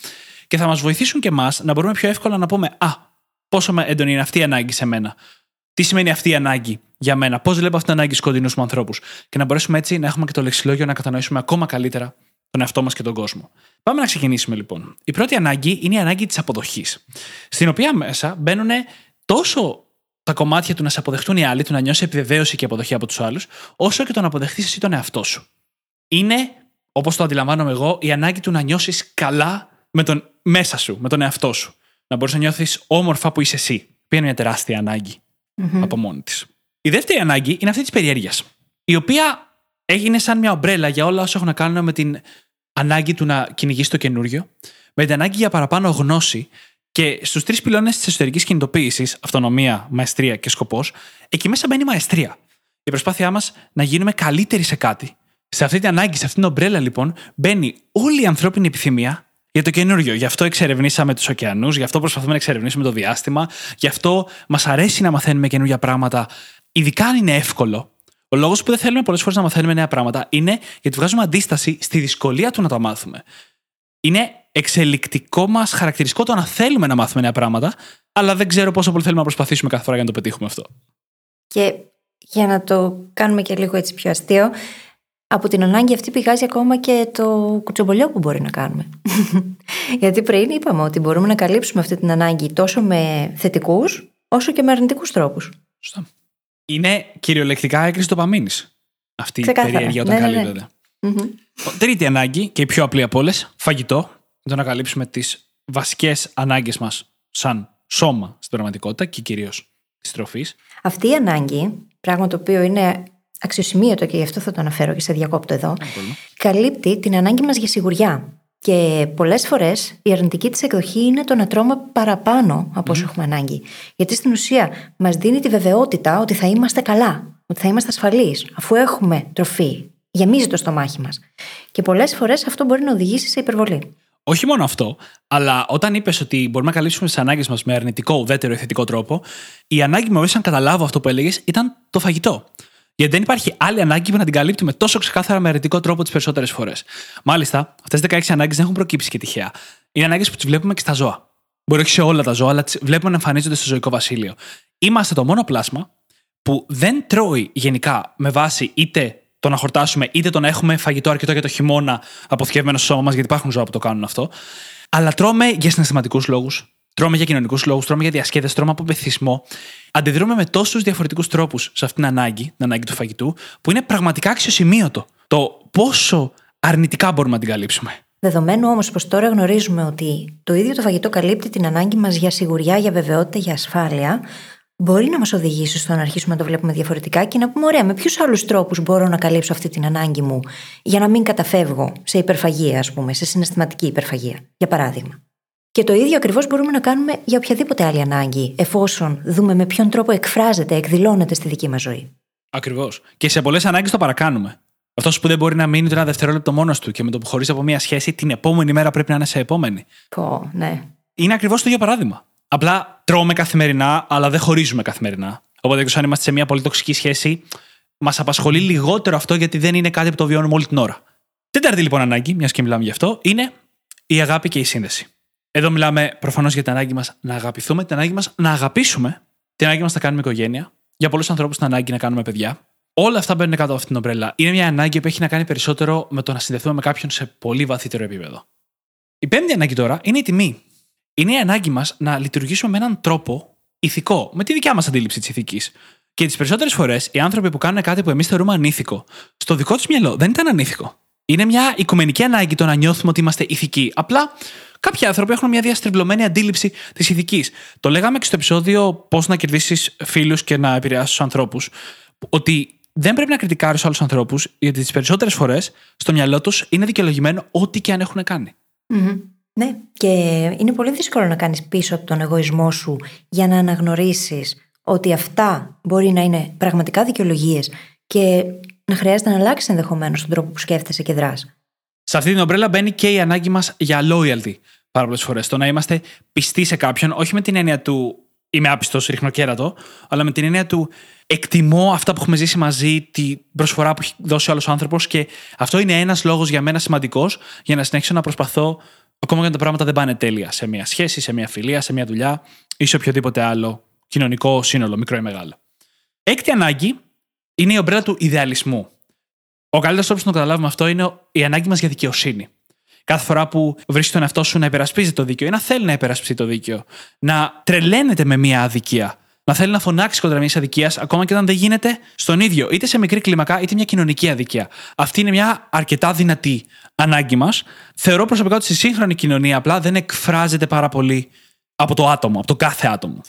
και θα μας βοηθήσουν και εμάς να μπορούμε πιο εύκολα να πούμε Α, πόσο έντονη είναι αυτή η ανάγκη σε μένα. Τι σημαίνει αυτή η ανάγκη για μένα, πώς βλέπω αυτή την ανάγκη στους κοντινούς μου ανθρώπους. Και να μπορέσουμε έτσι να έχουμε και το λεξιλόγιο να κατανοήσουμε ακόμα καλύτερα τον εαυτό μας και τον κόσμο. Πάμε να ξεκινήσουμε λοιπόν. Η πρώτη ανάγκη είναι η ανάγκη της αποδοχής. Στην οποία μέσα μπαίνουν τόσο τα κομμάτια του να σε αποδεχτούν οι άλλοι, του να νιώσει επιβεβαίωση και αποδοχή από τους άλλους, όσο και το να αποδεχτεί εσύ τον εαυτό σου. Είναι, όπως το αντιλαμβάνομαι εγώ, η ανάγκη του να νιώσεις καλά με τον μέσα σου, με τον εαυτό σου. Να μπορείς να νιώθεις όμορφα που είσαι εσύ. Που είναι μια τεράστια ανάγκη mm-hmm. από μόνη της. Η δεύτερη ανάγκη είναι αυτή της περιέργειας. Η οποία έγινε σαν μια ομπρέλα για όλα όσα έχουν να κάνουν με την ανάγκη του να κυνηγήσει το καινούριο, με την ανάγκη για παραπάνω γνώση και στους τρεις πυλώνες της εσωτερικής κινητοποίησης, αυτονομία, μαεστρία και σκοπός, εκεί μέσα μπαίνει η μαεστρία. Η προσπάθειά μας να γίνουμε καλύτεροι σε κάτι. Σε αυτή την ανάγκη, σε αυτήν την ομπρέλα λοιπόν, μπαίνει όλη η ανθρώπινη επιθυμία για το καινούριο. Γι' αυτό εξερευνήσαμε τους ωκεανούς, γι' αυτό προσπαθούμε να εξερευνήσουμε το διάστημα, γι' αυτό μας αρέσει να μαθαίνουμε καινούργια πράγματα, ειδικά αν είναι εύκολο. Ο λόγος που δεν θέλουμε πολλές φορές να μαθαίνουμε νέα πράγματα είναι γιατί βγάζουμε αντίσταση στη δυσκολία του να τα μάθουμε. Είναι εξελικτικό μας χαρακτηριστικό το να θέλουμε να μάθουμε νέα πράγματα, αλλά δεν ξέρω πόσο πολύ θέλουμε να προσπαθήσουμε κάθε φορά για να το πετύχουμε αυτό. Και για να το κάνουμε και λίγο έτσι πιο αστείο, από την ανάγκη αυτή πηγάζει ακόμα και το κουτσομπολιό που μπορεί να κάνουμε. Γιατί πριν είπαμε ότι μπορούμε να καλύψουμε αυτή την ανάγκη τόσο με θετικούς, όσο και με αρνητικούς τρόπους. Σωστά. Είναι κυριολεκτικά έκρηση τοπαμίνη. Αυτή η περιέργεια όταν ναι, ναι, ναι. Τρίτη ανάγκη και η πιο απλή από όλες, φαγητό το να καλύψουμε τις βασικές ανάγκες μας σαν σώμα στην πραγματικότητα και κυρίως της τροφής. Αυτή η ανάγκη, πράγμα το οποίο είναι αξιοσημείωτο και γι' αυτό θα το αναφέρω και σε διακόπτω εδώ, καλύπτει την ανάγκη μας για σιγουριά. Και πολλές φορές η αρνητική της εκδοχή είναι το να τρώμε παραπάνω από όσο έχουμε ανάγκη. Γιατί στην ουσία μας δίνει τη βεβαιότητα ότι θα είμαστε καλά, ότι θα είμαστε ασφαλείς, αφού έχουμε τροφή. Γεμίζει το στομάχι μας. Και πολλές φορές αυτό μπορεί να οδηγήσει σε υπερβολή. Όχι μόνο αυτό, αλλά όταν είπες ότι μπορούμε να καλύψουμε τις ανάγκες μας με αρνητικό, ουδέτερο ή θετικό τρόπο, η ανάγκη μου, να καταλάβω αυτό που έλεγες, ήταν το φαγητό. Γιατί δεν υπάρχει άλλη ανάγκη που να την καλύπτουμε τόσο ξεκάθαρα με αρνητικό τρόπο τις περισσότερες φορές. Μάλιστα, αυτές τις 16 ανάγκες δεν έχουν προκύψει και τυχαία. Είναι ανάγκες που τις βλέπουμε και στα ζώα. Μπορεί όχι σε όλα τα ζώα, αλλά τις βλέπουμε να εμφανίζονται στο ζωικό βασίλειο. Είμαστε το μόνο πλάσμα που δεν τρώει γενικά με βάση είτε το να χορτάσουμε, είτε το να έχουμε φαγητό αρκετό για το χειμώνα αποθηκευμένο στο σώμα μας, γιατί υπάρχουν ζώα που το κάνουν αυτό. Αλλά τρώμε για συναισθηματικούς λόγους, τρώμε για κοινωνικούς λόγους, τρώμε για διασκέδε, τρώμε από πεθυσμό. Αντιδρούμε με τόσους διαφορετικούς τρόπους σε αυτήν την ανάγκη, την ανάγκη του φαγητού, που είναι πραγματικά αξιοσημείωτο το πόσο αρνητικά μπορούμε να την καλύψουμε. Δεδομένου όμως πως τώρα γνωρίζουμε ότι το ίδιο το φαγητό καλύπτει την ανάγκη μας για σιγουριά, για βεβαιότητα, για ασφάλεια, μπορεί να μας οδηγήσει στο να αρχίσουμε να το βλέπουμε διαφορετικά και να πούμε: Ωραία, με ποιους άλλους τρόπους μπορώ να καλύψω αυτή την ανάγκη μου για να μην καταφεύγω σε υπερφαγία, ας πούμε, σε συναισθηματική υπερφαγία, για παράδειγμα. Και το ίδιο ακριβώς μπορούμε να κάνουμε για οποιαδήποτε άλλη ανάγκη, εφόσον δούμε με ποιον τρόπο εκφράζεται, εκδηλώνεται στη δική μας ζωή. Ακριβώς. Και σε πολλές ανάγκες το παρακάνουμε. Αυτός που δεν μπορεί να μείνει το ένα δευτερόλεπτο μόνος του και με το που χωρίς από μία σχέση, την επόμενη μέρα πρέπει να είναι σε επόμενη. Πω, ναι. Είναι ακριβώς το ίδιο παράδειγμα. Απλά τρώμε καθημερινά, αλλά δεν χωρίζουμε καθημερινά. Οπότε, εκτός αν είμαστε σε μια πολύ τοξική σχέση, μας απασχολεί λιγότερο αυτό γιατί δεν είναι κάτι που το βιώνουμε όλη την ώρα. Τέταρτη λοιπόν ανάγκη, μιας και μιλάμε γι' αυτό, είναι η αγάπη και η σύνδεση. Εδώ μιλάμε προφανώς για την ανάγκη μας να αγαπηθούμε, την ανάγκη μας να αγαπήσουμε, την ανάγκη μας να κάνουμε οικογένεια. Για πολλούς ανθρώπους την ανάγκη να κάνουμε παιδιά. Όλα αυτά μπαίνουν κάτω από αυτήν την ομπρέλα. Είναι μια ανάγκη που έχει να κάνει περισσότερο με το να συνδεθούμε με κάποιον σε πολύ βαθύτερο επίπεδο. Η πέμπτη ανάγκη τώρα είναι η τιμή. Είναι η ανάγκη μας να λειτουργήσουμε με έναν τρόπο ηθικό, με τη δικιά μας αντίληψη της ηθικής. Και τις περισσότερες φορές οι άνθρωποι που κάνουν κάτι που εμείς θεωρούμε ανήθικο, στο δικό τους μυαλό δεν ήταν ανήθικο. Είναι μια οικουμενική ανάγκη το να νιώθουμε ότι είμαστε ηθικοί. Απλά κάποιοι άνθρωποι έχουν μια διαστριμπλωμένη αντίληψη της ηθικής. Το λέγαμε και στο επεισόδιο Πώς να κερδίσεις φίλους και να επηρεάσεις τους ανθρώπους. Ότι δεν πρέπει να κριτικάρεις άλλους ανθρώπους, γιατί τις περισσότερες φορές στο μυαλό τους είναι δικαιολογημένο ό,τι και αν έχουν Ναι, και είναι πολύ δύσκολο να κάνεις πίσω από τον εγωισμό σου για να αναγνωρίσεις ότι αυτά μπορεί να είναι πραγματικά δικαιολογίες και να χρειάζεται να αλλάξεις ενδεχομένως τον τρόπο που σκέφτεσαι και δράς. Σε αυτή την ομπρέλα μπαίνει και η ανάγκη μας για loyalty πάρα πολλές φορές. Το να είμαστε πιστοί σε κάποιον, όχι με την έννοια του είμαι άπιστος, ρίχνω κέρατο, αλλά με την έννοια του εκτιμώ αυτά που έχουμε ζήσει μαζί, την προσφορά που έχει δώσει ο άλλος άνθρωπος και αυτό είναι ένας λόγος για μένα σημαντικός για να συνεχίσω να προσπαθώ, ακόμα και αν τα πράγματα δεν πάνε τέλεια, σε μια σχέση, σε μια φιλία, σε μια δουλειά ή σε οποιοδήποτε άλλο κοινωνικό σύνολο, μικρό ή μεγάλο. Έκτη ανάγκη είναι η ομπρέλα του ιδεαλισμού. Ο καλύτερος τρόπος να το καταλάβουμε αυτό είναι η ανάγκη μας για δικαιοσύνη. Κάθε φορά που βρίσκεις τον εαυτό σου να υπερασπίζει το δίκαιο ή να θέλει να υπερασπιστεί το δίκαιο, να τρελαίνεται με μια αδικία, να θέλει να φωνάξει κοντρα μιας αδικίας, ακόμα και όταν δεν γίνεται στον ίδιο, είτε σε μικρή κλίμακα, είτε μια κοινωνική αδικία. Αυτή είναι μια αρκετά δυνατή ανάγκη μας. Θεωρώ προσωπικά ότι στη σύγχρονη κοινωνία απλά δεν εκφράζεται πάρα πολύ από το άτομο, από το κάθε άτομο.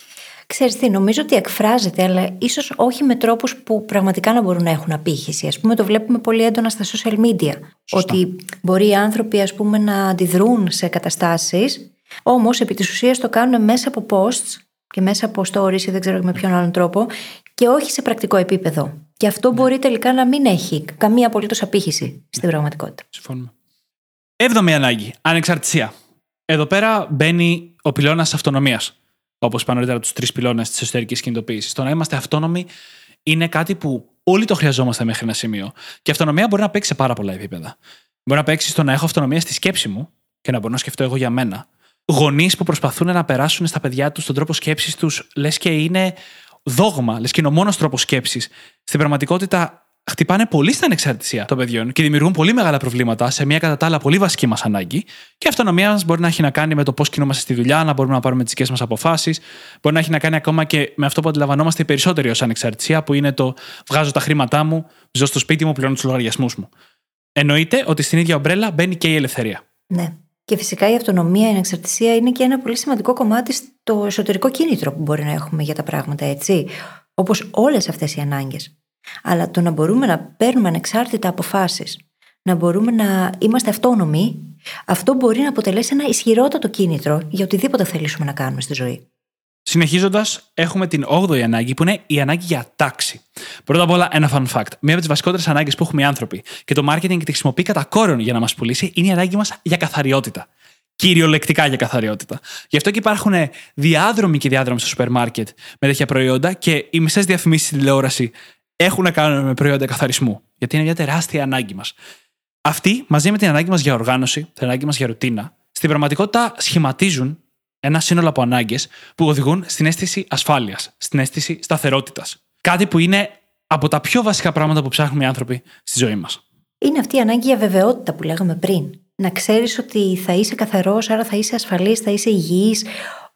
Ξέρεις τι, νομίζω ότι εκφράζεται, αλλά ίσως όχι με τρόπους που πραγματικά να μπορούν να έχουν απήχηση. Α πούμε, το βλέπουμε πολύ έντονα στα social media. Ότι μπορεί οι άνθρωποι, ας πούμε, να αντιδρούν σε καταστάσεις, όμως επί της ουσίας το κάνουν μέσα από posts και μέσα από stories ή δεν ξέρω με ποιον άλλον τρόπο και όχι σε πρακτικό επίπεδο. Και αυτό ναι. μπορεί τελικά να μην έχει καμία απολύτως απήχηση στην πραγματικότητα. Συμφωνούμε. Έβδομη ανάγκη. Ανεξαρτησία. Εδώ πέρα μπαίνει ο πυλώνας αυτονομίας όπως είπα νωρίτερα, τους τρεις πυλώνες της εσωτερικής κινητοποίησης. Το να είμαστε αυτόνομοι είναι κάτι που όλοι το χρειαζόμαστε μέχρι ένα σημείο. Και η αυτονομία μπορεί να παίξει σε πάρα πολλά επίπεδα. Μπορεί να παίξει στο να έχω αυτονομία στη σκέψη μου και να μπορώ να σκεφτώ εγώ για μένα. Γονείς που προσπαθούν να περάσουν στα παιδιά τους τον τρόπο σκέψης τους, λες και είναι δόγμα, λες και είναι ο μόνος τρόπος σκέψης. Στην πραγματικότητα, χτυπάνε πολύ στην ανεξαρτησία των παιδιών και δημιουργούν πολύ μεγάλα προβλήματα σε μια κατά τα άλλα πολύ βασική μας ανάγκη. Και η αυτονομία μας μπορεί να έχει να κάνει με το πώς κινούμαστε στη δουλειά, να μπορούμε να πάρουμε τις δικές μας αποφάσεις. Μπορεί να έχει να κάνει ακόμα και με αυτό που αντιλαμβανόμαστε οι περισσότεροι ως ανεξαρτησία, που είναι το βγάζω τα χρήματά μου, ζω στο σπίτι μου, πληρώνω τους λογαριασμούς μου. Εννοείται ότι στην ίδια ομπρέλα μπαίνει και η ελευθερία. Ναι. Και φυσικά η αυτονομία, η ανεξαρτησία είναι και ένα πολύ σημαντικό κομμάτι στο εσωτερικό κίνητρο που μπορεί να έχουμε για τα πράγματα, έτσι. Όπως όλες αυτές οι ανάγκες. Αλλά το να μπορούμε να παίρνουμε ανεξάρτητα αποφάσεις, να μπορούμε να είμαστε αυτόνομοι, αυτό μπορεί να αποτελέσει ένα ισχυρότατο κίνητρο για οτιδήποτε θελήσουμε να κάνουμε στη ζωή. Συνεχίζοντας, έχουμε την 8η ανάγκη που είναι η ανάγκη για τάξη. Πρώτα απ' όλα, ένα fun fact. Μία από τις βασικότερες ανάγκες που έχουμε οι άνθρωποι και το marketing τη χρησιμοποιεί κατά κόρον για να μας πουλήσει είναι η ανάγκη μας για καθαριότητα. Κυριολεκτικά για καθαριότητα. Γι' αυτό και υπάρχουν διάδρομοι και διάδρομοι στο σούπερ μάρκετ με τέτοια προϊόντα και οι μισές διαφημίσεις στην τηλεόραση έχουν να κάνουν με προϊόντα καθαρισμού. Γιατί είναι μια τεράστια ανάγκη μας. Αυτή, μαζί με την ανάγκη μας για οργάνωση, την ανάγκη μας για ρουτίνα, στην πραγματικότητα σχηματίζουν ένα σύνολο από ανάγκες που οδηγούν στην αίσθηση ασφάλειας, στην αίσθηση σταθερότητας. Κάτι που είναι από τα πιο βασικά πράγματα που ψάχνουμε οι άνθρωποι στη ζωή μας. Είναι αυτή η ανάγκη για βεβαιότητα που λέγαμε πριν. Να ξέρεις ότι θα είσαι καθαρός, άρα θα είσαι ασφαλής, θα είσαι υγιής.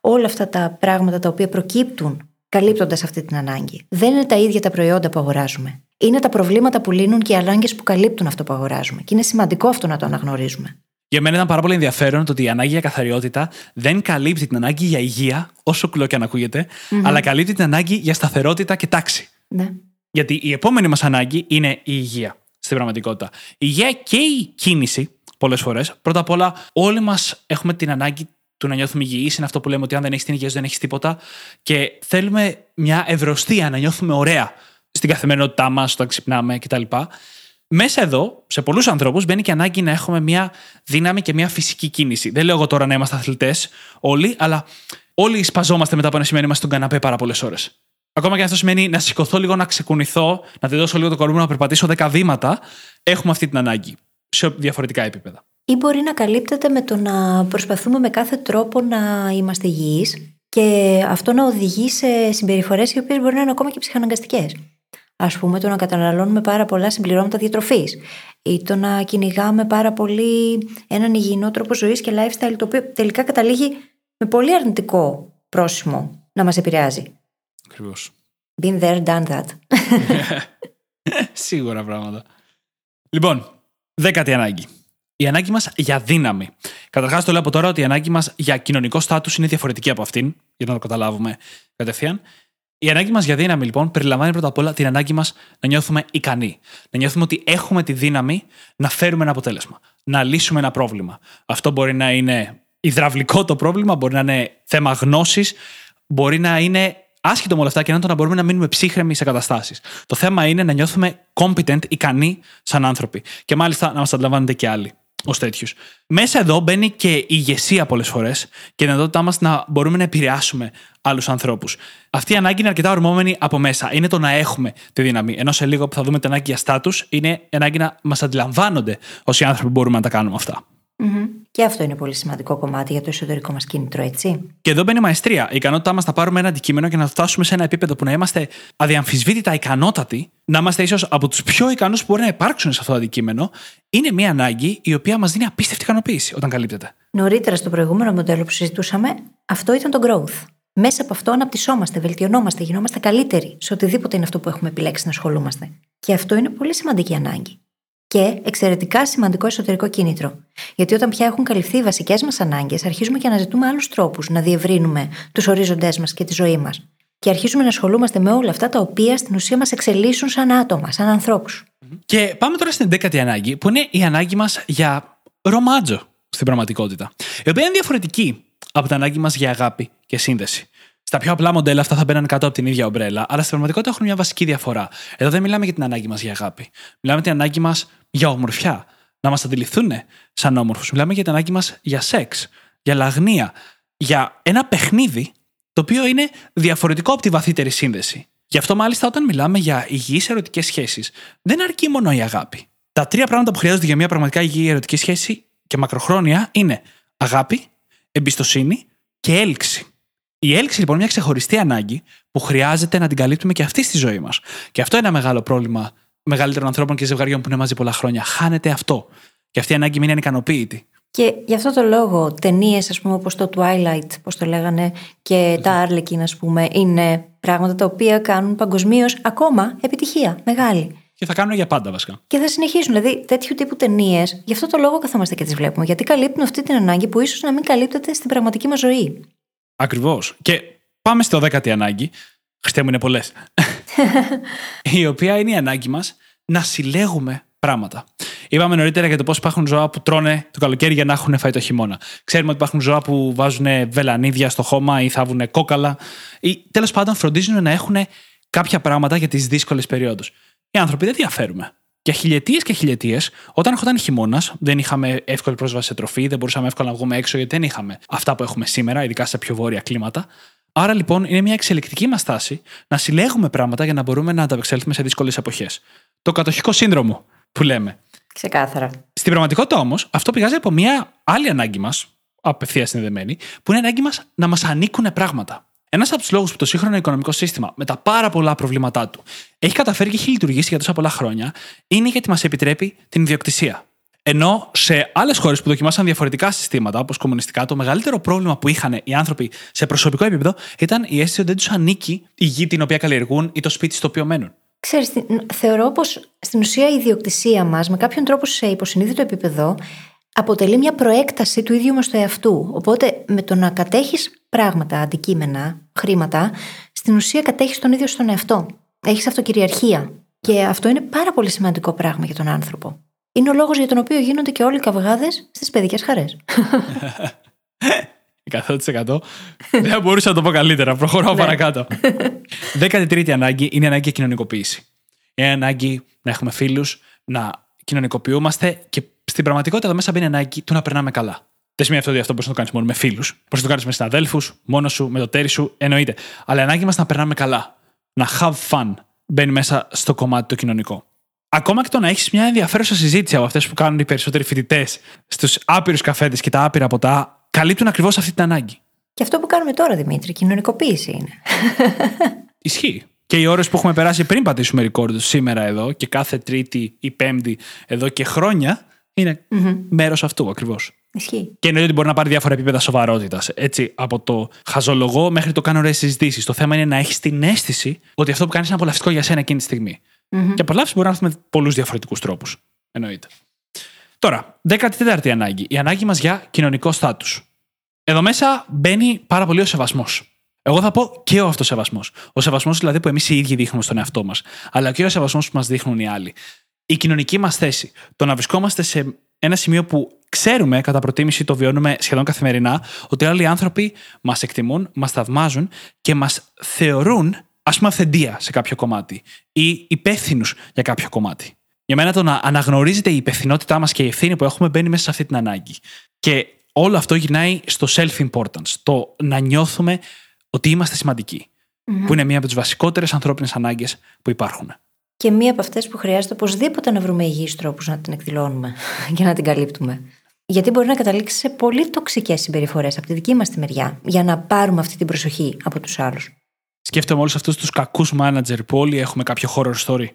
Όλα αυτά τα πράγματα τα οποία προκύπτουν καλύπτοντας αυτή την ανάγκη. Δεν είναι τα ίδια τα προϊόντα που αγοράζουμε. Είναι τα προβλήματα που λύνουν και οι ανάγκες που καλύπτουν αυτό που αγοράζουμε. Και είναι σημαντικό αυτό να το αναγνωρίζουμε. Για μένα ήταν πάρα πολύ ενδιαφέρον το ότι η ανάγκη για καθαριότητα δεν καλύπτει την ανάγκη για υγεία, όσο κλό και αν ακουγεται αλλά καλύπτει την ανάγκη για σταθερότητα και τάξη. Ναι. Γιατί η επόμενη μας ανάγκη είναι η υγεία στην πραγματικότητα. Η υγεία και η κίνηση, πολλές φορές. Πρώτα απ' όλα, όλοι μας έχουμε την ανάγκη του να νιώθουμε υγιείς. Είναι αυτό που λέμε ότι αν δεν έχεις την υγεία, σου, δεν έχεις τίποτα. Και θέλουμε μια ευρωστία, να νιώθουμε ωραία στην καθημερινότητά μας, όταν ξυπνάμε κτλ. Μέσα εδώ, σε πολλούς ανθρώπους, μπαίνει και ανάγκη να έχουμε μια δύναμη και μια φυσική κίνηση. Δεν λέω εγώ τώρα να είμαστε αθλητές όλοι, αλλά όλοι σπαζόμαστε μετά από ένα σημείο είμαστε στον καναπέ πάρα πολλές ώρες. Ακόμα και αν αυτό σημαίνει να σηκωθώ λίγο, να ξεκουνηθώ, να δώσω λίγο το κορμί μου να περπατήσω 10 βήματα, έχουμε αυτή την ανάγκη σε διαφορετικά επίπεδα. Ή μπορεί να καλύπτεται με το να προσπαθούμε με κάθε τρόπο να είμαστε υγιείς και αυτό να οδηγεί σε συμπεριφορές οι οποίες μπορεί να είναι ακόμα και ψυχαναγκαστικές. Α πούμε, το να καταναλώνουμε πάρα πολλά συμπληρώματα διατροφής ή το να κυνηγάμε πάρα πολύ έναν υγιεινό τρόπο ζωής και lifestyle, το οποίο τελικά καταλήγει με πολύ αρνητικό πρόσημο να μας επηρεάζει. Ακριβώς. Been there, done that. Σίγουρα πράγματα. Λοιπόν, δέκατη ανάγκη. Η ανάγκη μας για δύναμη. Καταρχάς, το λέω από τώρα ότι η ανάγκη μας για κοινωνικό στάτους είναι διαφορετική από αυτήν, για να το καταλάβουμε κατευθείαν. Η ανάγκη μας για δύναμη, λοιπόν, περιλαμβάνει πρώτα απ' όλα την ανάγκη μας να νιώθουμε ικανοί. Να νιώθουμε ότι έχουμε τη δύναμη να φέρουμε ένα αποτέλεσμα. Να λύσουμε ένα πρόβλημα. Αυτό μπορεί να είναι υδραυλικό το πρόβλημα, μπορεί να είναι θέμα γνώσης, μπορεί να είναι άσχετο με όλα αυτά και να το να μπορούμε να μείνουμε ψύχρεμοι σε καταστάσεις. Το θέμα είναι να νιώθουμε competent, ικανοί σαν άνθρωποι. Και μάλιστα να μας αντιλαμβάνονται και άλλοι ως τέτοιους. Μέσα εδώ μπαίνει και η ηγεσία πολλές φορές και η δυνατότητά μας να μπορούμε να επηρεάσουμε άλλους ανθρώπους. Αυτή η ανάγκη είναι αρκετά ορμόμενη από μέσα. Είναι το να έχουμε τη δύναμη. Ενώ σε λίγο που θα δούμε την ανάγκη για στάτους, είναι η ανάγκη να μας αντιλαμβάνονται όσοι άνθρωποι μπορούμε να τα κάνουμε αυτά. Mm-hmm. Και αυτό είναι πολύ σημαντικό κομμάτι για το εσωτερικό μας κίνητρο, έτσι. Και εδώ μπαίνει η μαεστρία. Η ικανότητά μας να πάρουμε ένα αντικείμενο και να φτάσουμε σε ένα επίπεδο που να είμαστε αδιαμφισβήτητα ικανότατοι, να είμαστε ίσως από τους πιο ικανούς που μπορεί να υπάρξουν σε αυτό το αντικείμενο, είναι μια ανάγκη η οποία μας δίνει απίστευτη ικανοποίηση όταν καλύπτεται. Νωρίτερα στο προηγούμενο μοντέλο που συζητούσαμε, αυτό ήταν το growth. Μέσα από αυτό αναπτυσσόμαστε, βελτιωνόμαστε, γινόμαστε καλύτεροι σε οτιδήποτε είναι αυτό που έχουμε επιλέξει να ασχολούμαστε. Και αυτό είναι πολύ σημαντική ανάγκη και εξαιρετικά σημαντικό εσωτερικό κίνητρο. Γιατί όταν πια έχουν καλυφθεί οι βασικές μας ανάγκες, αρχίζουμε και αναζητούμε άλλους τρόπους να διευρύνουμε τους ορίζοντές μας και τη ζωή μας. Και αρχίζουμε να ασχολούμαστε με όλα αυτά τα οποία στην ουσία μας εξελίσσουν σαν άτομα, σαν ανθρώπους. Και πάμε τώρα στην δέκατη ανάγκη, που είναι η ανάγκη μας για ρομάτζο στην πραγματικότητα. Η οποία είναι διαφορετική από την ανάγκη μας για αγάπη και σύνδεση. Στα πιο απλά μοντέλα αυτά θα μπαίνουν κάτω από την ίδια ομπρέλα, αλλά στην πραγματικότητα έχουν μια βασική διαφορά. Εδώ δεν μιλάμε για την ανάγκη μας για αγάπη. Μιλάμε για την ανάγκη μας για ομορφιά. Να μας αντιληφθούν σαν όμορφους. Μιλάμε για την ανάγκη μας για σεξ, για λαγνία, για ένα παιχνίδι το οποίο είναι διαφορετικό από τη βαθύτερη σύνδεση. Γι' αυτό, μάλιστα, όταν μιλάμε για υγιείς ερωτικές σχέσεις, δεν αρκεί μόνο η αγάπη. Τα τρία πράγματα που χρειάζονται για μια πραγματικά υγιή ερωτική σχέση και μακροχρόνια είναι αγάπη, εμπιστοσύνη και έλξη. Η έλξη λοιπόν είναι μια ξεχωριστή ανάγκη που χρειάζεται να την καλύπτουμε και αυτή στη ζωή μας. Και αυτό είναι ένα μεγάλο πρόβλημα μεγαλύτερων ανθρώπων και ζευγαριών που είναι μαζί πολλά χρόνια. Χάνεται αυτό. Και αυτή η ανάγκη μην είναι ικανοποίητη. Και γι' αυτό το λόγο ταινίες, ας πούμε, όπως το Twilight, πώς το λέγανε, και τα Arlequin, ας πούμε, είναι πράγματα τα οποία κάνουν παγκοσμίως ακόμα επιτυχία μεγάλη. Και θα κάνουν για πάντα βασικά. Και θα συνεχίσουν. Δηλαδή, τέτοιου τύπου ταινίες, γι' αυτό το λόγο καθόμαστε και τις βλέπουμε. Γιατί καλύπτουν αυτή την ανάγκη που ίσως να μην καλύπτεται στην πραγματική μας ζωή. Ακριβώς. Και πάμε στο δέκατη ανάγκη. Χριστέ μου είναι πολλές. η οποία είναι η ανάγκη μας να συλλέγουμε πράγματα. Είπαμε νωρίτερα για το πώς υπάρχουν ζώα που τρώνε το καλοκαίρι για να έχουν φάει το χειμώνα. Ξέρουμε ότι υπάρχουν ζώα που βάζουν βελανίδια στο χώμα ή θάβουν κόκαλα. Ή τέλος πάντων φροντίζουν να έχουν κάποια πράγματα για τις δύσκολες περιόδους. Οι άνθρωποι δεν διαφέρουμε. Για χιλιετίες και χιλιετίες, όταν ερχόταν χειμώνας, δεν είχαμε εύκολη πρόσβαση σε τροφή, δεν μπορούσαμε εύκολα να βγούμε έξω γιατί δεν είχαμε αυτά που έχουμε σήμερα, ειδικά σε πιο βόρεια κλίματα. Άρα λοιπόν είναι μια εξελικτική μας τάση να συλλέγουμε πράγματα για να μπορούμε να ανταπεξέλθουμε σε δύσκολες εποχές. Το κατοχικό σύνδρομο που λέμε. Ξεκάθαρα. Στην πραγματικότητα όμως, αυτό πηγάζει από μια άλλη ανάγκη μας, απευθείας συνδεδεμένη, που είναι η ανάγκη μας να μας ανήκουν πράγματα. Ένας από τους λόγους που το σύγχρονο οικονομικό σύστημα, με τα πάρα πολλά προβλήματά του, έχει καταφέρει και έχει λειτουργήσει για τόσα πολλά χρόνια, είναι γιατί μας επιτρέπει την ιδιοκτησία. Ενώ σε άλλες χώρες που δοκιμάσαν διαφορετικά συστήματα, όπως κομμουνιστικά, το μεγαλύτερο πρόβλημα που είχαν οι άνθρωποι σε προσωπικό επίπεδο ήταν η αίσθηση ότι δεν τους ανήκει η γη την οποία καλλιεργούν ή το σπίτι στο οποίο μένουν. Ξέρεις, θεωρώ πως στην ουσία η ιδιοκτησία μας, με κάποιον τρόπο σε υποσυνείδητο επίπεδο, αποτελεί μια προέκταση του ίδιου μας του εαυτού. Οπότε με το να κατέχεις πράγματα, αντικείμενα, χρήματα, στην ουσία κατέχεις τον ίδιο στον εαυτό. Έχεις αυτοκυριαρχία. Και αυτό είναι πάρα πολύ σημαντικό πράγμα για τον άνθρωπο. Είναι ο λόγος για τον οποίο γίνονται και όλοι οι καυγάδες στις παιδικές χαρές. 100%. Δεν θα μπορούσα να το πω καλύτερα. Προχωράω Ναι. παρακάτω. 13η ανάγκη είναι η ανάγκη για κοινωνικοποίηση. Είναι ανάγκη να έχουμε φίλους, να κοινωνικοποιούμαστε και στην πραγματικότητα εδώ μέσα μπαίνει η ανάγκη του να περνάμε καλά. Δεν σημαίνει αυτό ότι αυτό μπορείς να το κάνεις μόνο με φίλους. Μπορείς να το κάνεις με συναδέλφους, μόνος σου, με το τέρι σου, εννοείται. Αλλά η ανάγκη μας να περνάμε καλά. Να have fun μπαίνει μέσα στο κομμάτι το κοινωνικό. Ακόμα και το να έχεις μια ενδιαφέρουσα συζήτηση από αυτές που κάνουν οι περισσότεροι φοιτητές στους άπειρους καφέτες και τα άπειρα ποτά, καλύπτουν ακριβώς αυτή την ανάγκη. και αυτό που κάνουμε τώρα, Δημήτρη, κοινωνικοποίηση είναι. Ισχύει. Και οι ώρες που έχουμε περάσει πριν πατήσουμε record σήμερα εδώ και κάθε Τρίτη ή Πέμπτη εδώ και χρόνια είναι μέρος αυτού ακριβώς. Ισχύει. Και εννοείται ότι μπορεί να πάρει διάφορα επίπεδα σοβαρότητας. Έτσι, από το χαζολογό μέχρι το κάνω ωραίες συζητήσεις. Το θέμα είναι να έχεις την αίσθηση ότι αυτό που κάνεις είναι απολαυστικό για σένα εκείνη τη στιγμη Και απολαύσεις μπορεί να έρθει με πολλούς διαφορετικούς τρόπους. Εννοείται. Τώρα, 14η ανάγκη. Η ανάγκη μας για κοινωνικό στάτους. Εδώ μέσα μπαίνει πάρα πολύ ο σεβασμός. Εγώ θα πω και ο αυτοσεβασμός. Ο σεβασμός δηλαδή που εμείς οι ίδιοι δείχνουμε στον εαυτό μας, αλλά και ο σεβασμός που μας δείχνουν οι άλλοι. Η κοινωνική μας θέση. Το να βρισκόμαστε σε ένα σημείο που ξέρουμε, κατά προτίμηση το βιώνουμε σχεδόν καθημερινά, ότι άλλοι άνθρωποι μας εκτιμούν, μας θαυμάζουν και μας θεωρούν, ας πούμε, αυθεντία σε κάποιο κομμάτι ή υπεύθυνους για κάποιο κομμάτι. Για μένα το να αναγνωρίζεται η υπευθυνότητά μας και η ευθύνη που έχουμε μπαίνει μέσα σε αυτή την ανάγκη. Και όλο αυτό γυρνάει στο self-importance. Το να νιώθουμε ότι είμαστε σημαντικοί. Που είναι μία από τις βασικότερες ανθρώπινες ανάγκες που υπάρχουν. Και μία από αυτές που χρειάζεται οπωσδήποτε να βρούμε υγιείς τρόπους να την εκδηλώνουμε και να την καλύπτουμε. Γιατί μπορεί να καταλήξει σε πολύ τοξικές συμπεριφορές από τη δική μας τη μεριά, για να πάρουμε αυτή την προσοχή από τους άλλους. Σκέφτομαι όλους αυτούς τους κακούς μάνατζερ που όλοι έχουμε κάποιο horror story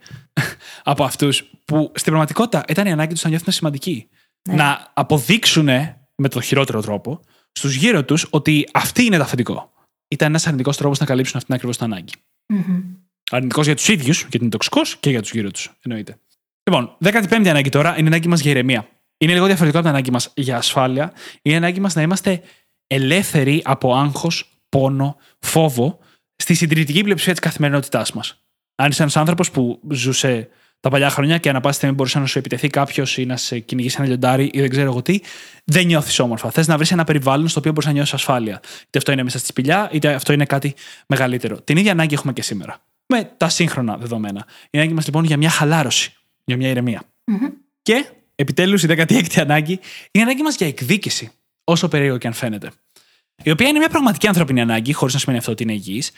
από αυτούς, που στην πραγματικότητα ήταν η ανάγκη τους να νιώθουν σημαντικοί. Να αποδείξουν με το χειρότερο τρόπο στους γύρω τους ότι αυτή είναι το αφεντικό. Ήταν ένας αρνητικός τρόπος να καλύψουν αυτήν ακριβώς την ανάγκη. Αρνητικός για τους ίδιους, γιατί είναι τοξικός, και για τους γύρω τους. Εννοείται. Λοιπόν, 15η ανάγκη τώρα είναι η ανάγκη μας για ηρεμία. Είναι λίγο διαφορετικό από την ανάγκη μας για ασφάλεια. Είναι η ανάγκη μας να είμαστε ελεύθεροι από άγχος, πόνο, φόβο στη συντηρητική πλειοψηφία της καθημερινότητάς μας. Αν είσαι ένας άνθρωπος που ζούσε τα παλιά χρόνια και ανά πάση στιγμή μπορούσε να σου επιτεθεί κάποιος ή να σε κυνηγήσει ένα λιοντάρι ή δεν ξέρω εγώ τι, δεν νιώθεις όμορφα. Θες να βρεις ένα περιβάλλον στο οποίο μπορείς να νιώσεις ασφάλεια. Είτε αυτό είναι μέσα στη σπηλιά, είτε αυτό είναι κάτι μεγαλύτερο. Την ίδια ανάγκη έχουμε και σήμερα. Με τα σύγχρονα δεδομένα. Η ανάγκη μας λοιπόν για μια χαλάρωση, για μια ηρεμια Και επιτέλους η 16η ανάγκη είναι η ανάγκη μας για εκδίκηση, όσο περίεργο και αν φαίνεται. Η οποία είναι μια πραγματική ανθρώπινη ανάγκη, χωρίς να σημαίνει αυτό ότι είναι υγιής.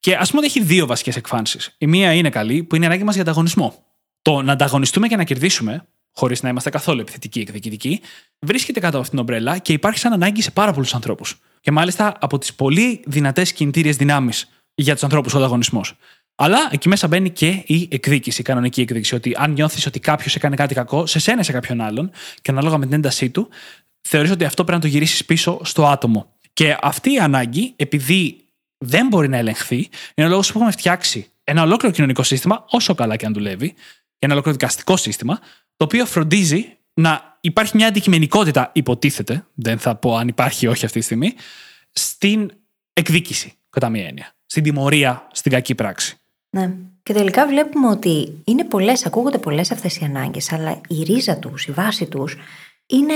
Και ας πούμε ότι έχει δύο βασικές εκφάνσεις. Η μία είναι καλή, που είναι η ανάγκη μας για ανταγωνισμό. Το να ανταγωνιστούμε και να κερδίσουμε, χωρίς να είμαστε καθόλου επιθετικοί ή εκδικητικοί, βρίσκεται κάτω από αυτήν την ομπρέλα και υπάρχει σαν ανάγκη σε πάρα πολλούς ανθρώπους. Και μάλιστα από τις πολύ δυνατές κινητήριες δυνάμεις για τους ανθρώπους ο ανταγωνισμός. Αλλά εκεί μέσα μπαίνει και η εκδίκηση, η κανονική εκδίκηση. Ότι αν νιώθεις ότι κάποιος έκανε κάτι κακό σε σένα ή σε κάποιον άλλον, και ανάλογα με την έντασή του, θεωρείς ότι αυτό πρέπει να το γυρίσεις πίσω στο άτομο. Και αυτή η ανάγκη, επειδή δεν μπορεί να ελεγχθεί, είναι ο λόγος που έχουμε φτιάξει ένα ολόκληρο κοινωνικό σύστημα, όσο καλά και αν δουλεύει, και ένα ολόκληρο δικαστικό σύστημα, το οποίο φροντίζει να υπάρχει μια αντικειμενικότητα, υποτίθεται, δεν θα πω αν υπάρχει ή όχι αυτή τη στιγμή, στην εκδίκηση, κατά μία έννοια. Στην τιμωρία, στην κακή πράξη. Ναι. Και τελικά βλέπουμε ότι είναι πολλές, ακούγονται πολλές αυτές οι ανάγκες, αλλά η ρίζα τους, η βάση τους είναι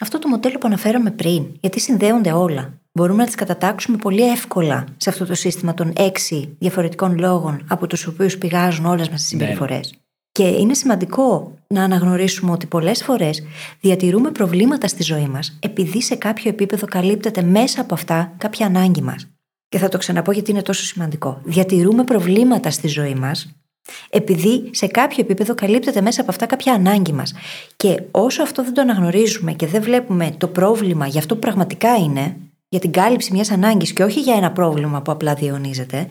αυτό το μοντέλο που αναφέραμε πριν. Γιατί συνδέονται όλα. Μπορούμε να τις κατατάξουμε πολύ εύκολα σε αυτό το σύστημα των έξι διαφορετικών λόγων από τους οποίους πηγάζουν όλες μας τις συμπεριφορές. Και είναι σημαντικό να αναγνωρίσουμε ότι πολλές φορές διατηρούμε προβλήματα στη ζωή μας επειδή σε κάποιο επίπεδο καλύπτεται μέσα από αυτά κάποια ανάγκη μας. Και θα το ξαναπώ γιατί είναι τόσο σημαντικό. Διατηρούμε προβλήματα στη ζωή μας επειδή σε κάποιο επίπεδο καλύπτεται μέσα από αυτά κάποια ανάγκη μας. Και όσο αυτό δεν το αναγνωρίζουμε και δεν βλέπουμε το πρόβλημα για αυτό που πραγματικά είναι, για την κάλυψη μιας ανάγκης και όχι για ένα πρόβλημα που απλά διαιωνίζεται,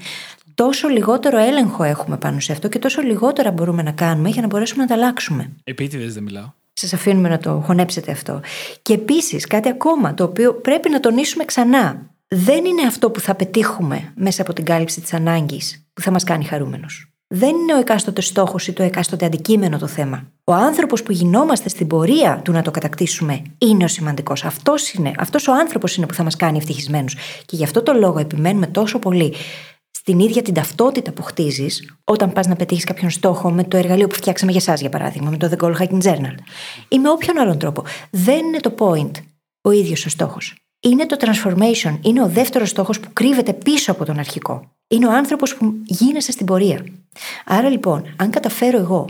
τόσο λιγότερο έλεγχο έχουμε πάνω σε αυτό και τόσο λιγότερα μπορούμε να κάνουμε για να μπορέσουμε να τα αλλάξουμε. Επίτηδες δεν μιλάω. Σας αφήνουμε να το χωνέψετε αυτό. Και επίσης κάτι ακόμα το οποίο πρέπει να τονίσουμε ξανά. Δεν είναι αυτό που θα πετύχουμε μέσα από την κάλυψη της ανάγκης που θα μας κάνει χαρούμενου. Δεν είναι ο εκάστοτε στόχος ή το εκάστοτε αντικείμενο το θέμα. Ο άνθρωπος που γινόμαστε στην πορεία του να το κατακτήσουμε είναι ο σημαντικός. Αυτός είναι, αυτός ο άνθρωπος είναι που θα μας κάνει ευτυχισμένους. Και γι' αυτό το λόγο επιμένουμε τόσο πολύ στην ίδια την ταυτότητα που χτίζεις όταν πας να πετύχεις κάποιον στόχο με το εργαλείο που φτιάξαμε για εσά, για παράδειγμα, με το The Goal Hacking Journal. Ή με όποιον άλλον τρόπο. Δεν είναι το point ο ίδιος ο στόχος. Είναι το transformation. Είναι ο δεύτερος στόχος που κρύβεται πίσω από τον αρχικό. Είναι ο άνθρωπος που γίνεσαι στην πορεία. Άρα λοιπόν, αν καταφέρω εγώ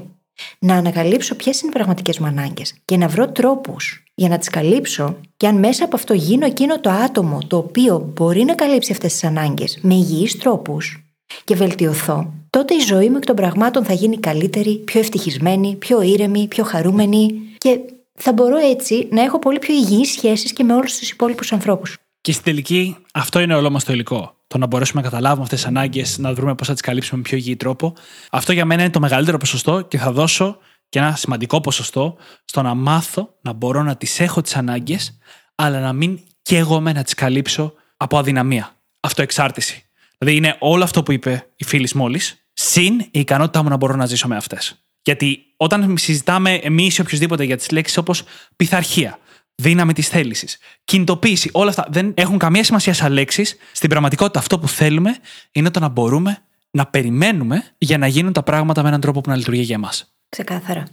να ανακαλύψω ποιες είναι οι πραγματικές μου ανάγκες και να βρω τρόπους για να τις καλύψω, και αν μέσα από αυτό γίνω εκείνο το άτομο το οποίο μπορεί να καλύψει αυτές τις ανάγκες με υγιείς τρόπους και βελτιωθώ, τότε η ζωή μου εκ των πραγμάτων θα γίνει καλύτερη, πιο ευτυχισμένη, πιο ήρεμη, πιο χαρούμενη και θα μπορώ έτσι να έχω πολύ πιο υγιείς σχέσεις και με όλους τους υπόλοιπους ανθρώπους. Και στην τελική, αυτό είναι όλο μας το υλικό. Το να μπορέσουμε να καταλάβουμε αυτές τις ανάγκες, να βρούμε πώς θα τις καλύψουμε με πιο υγιή τρόπο. Αυτό για μένα είναι το μεγαλύτερο ποσοστό και θα δώσω και ένα σημαντικό ποσοστό στο να μάθω να μπορώ να τις έχω τις ανάγκες, αλλά να μην καίγομαι να τις καλύψω από αδυναμία. Αυτοεξάρτηση. Δηλαδή είναι όλο αυτό που είπε η φίλη μόλι, συν η ικανότητά μου να μπορώ να ζήσω με αυτές. Γιατί όταν συζητάμε εμείς ή οποιοδήποτε για τις λέξεις όπως πειθαρχία, δύναμη της θέλησης, κινητοποίηση, όλα αυτά δεν έχουν καμία σημασία σαν λέξεις. Στην πραγματικότητα, αυτό που θέλουμε είναι το να μπορούμε να περιμένουμε για να γίνουν τα πράγματα με έναν τρόπο που να λειτουργεί για εμάς. Ξεκάθαρα.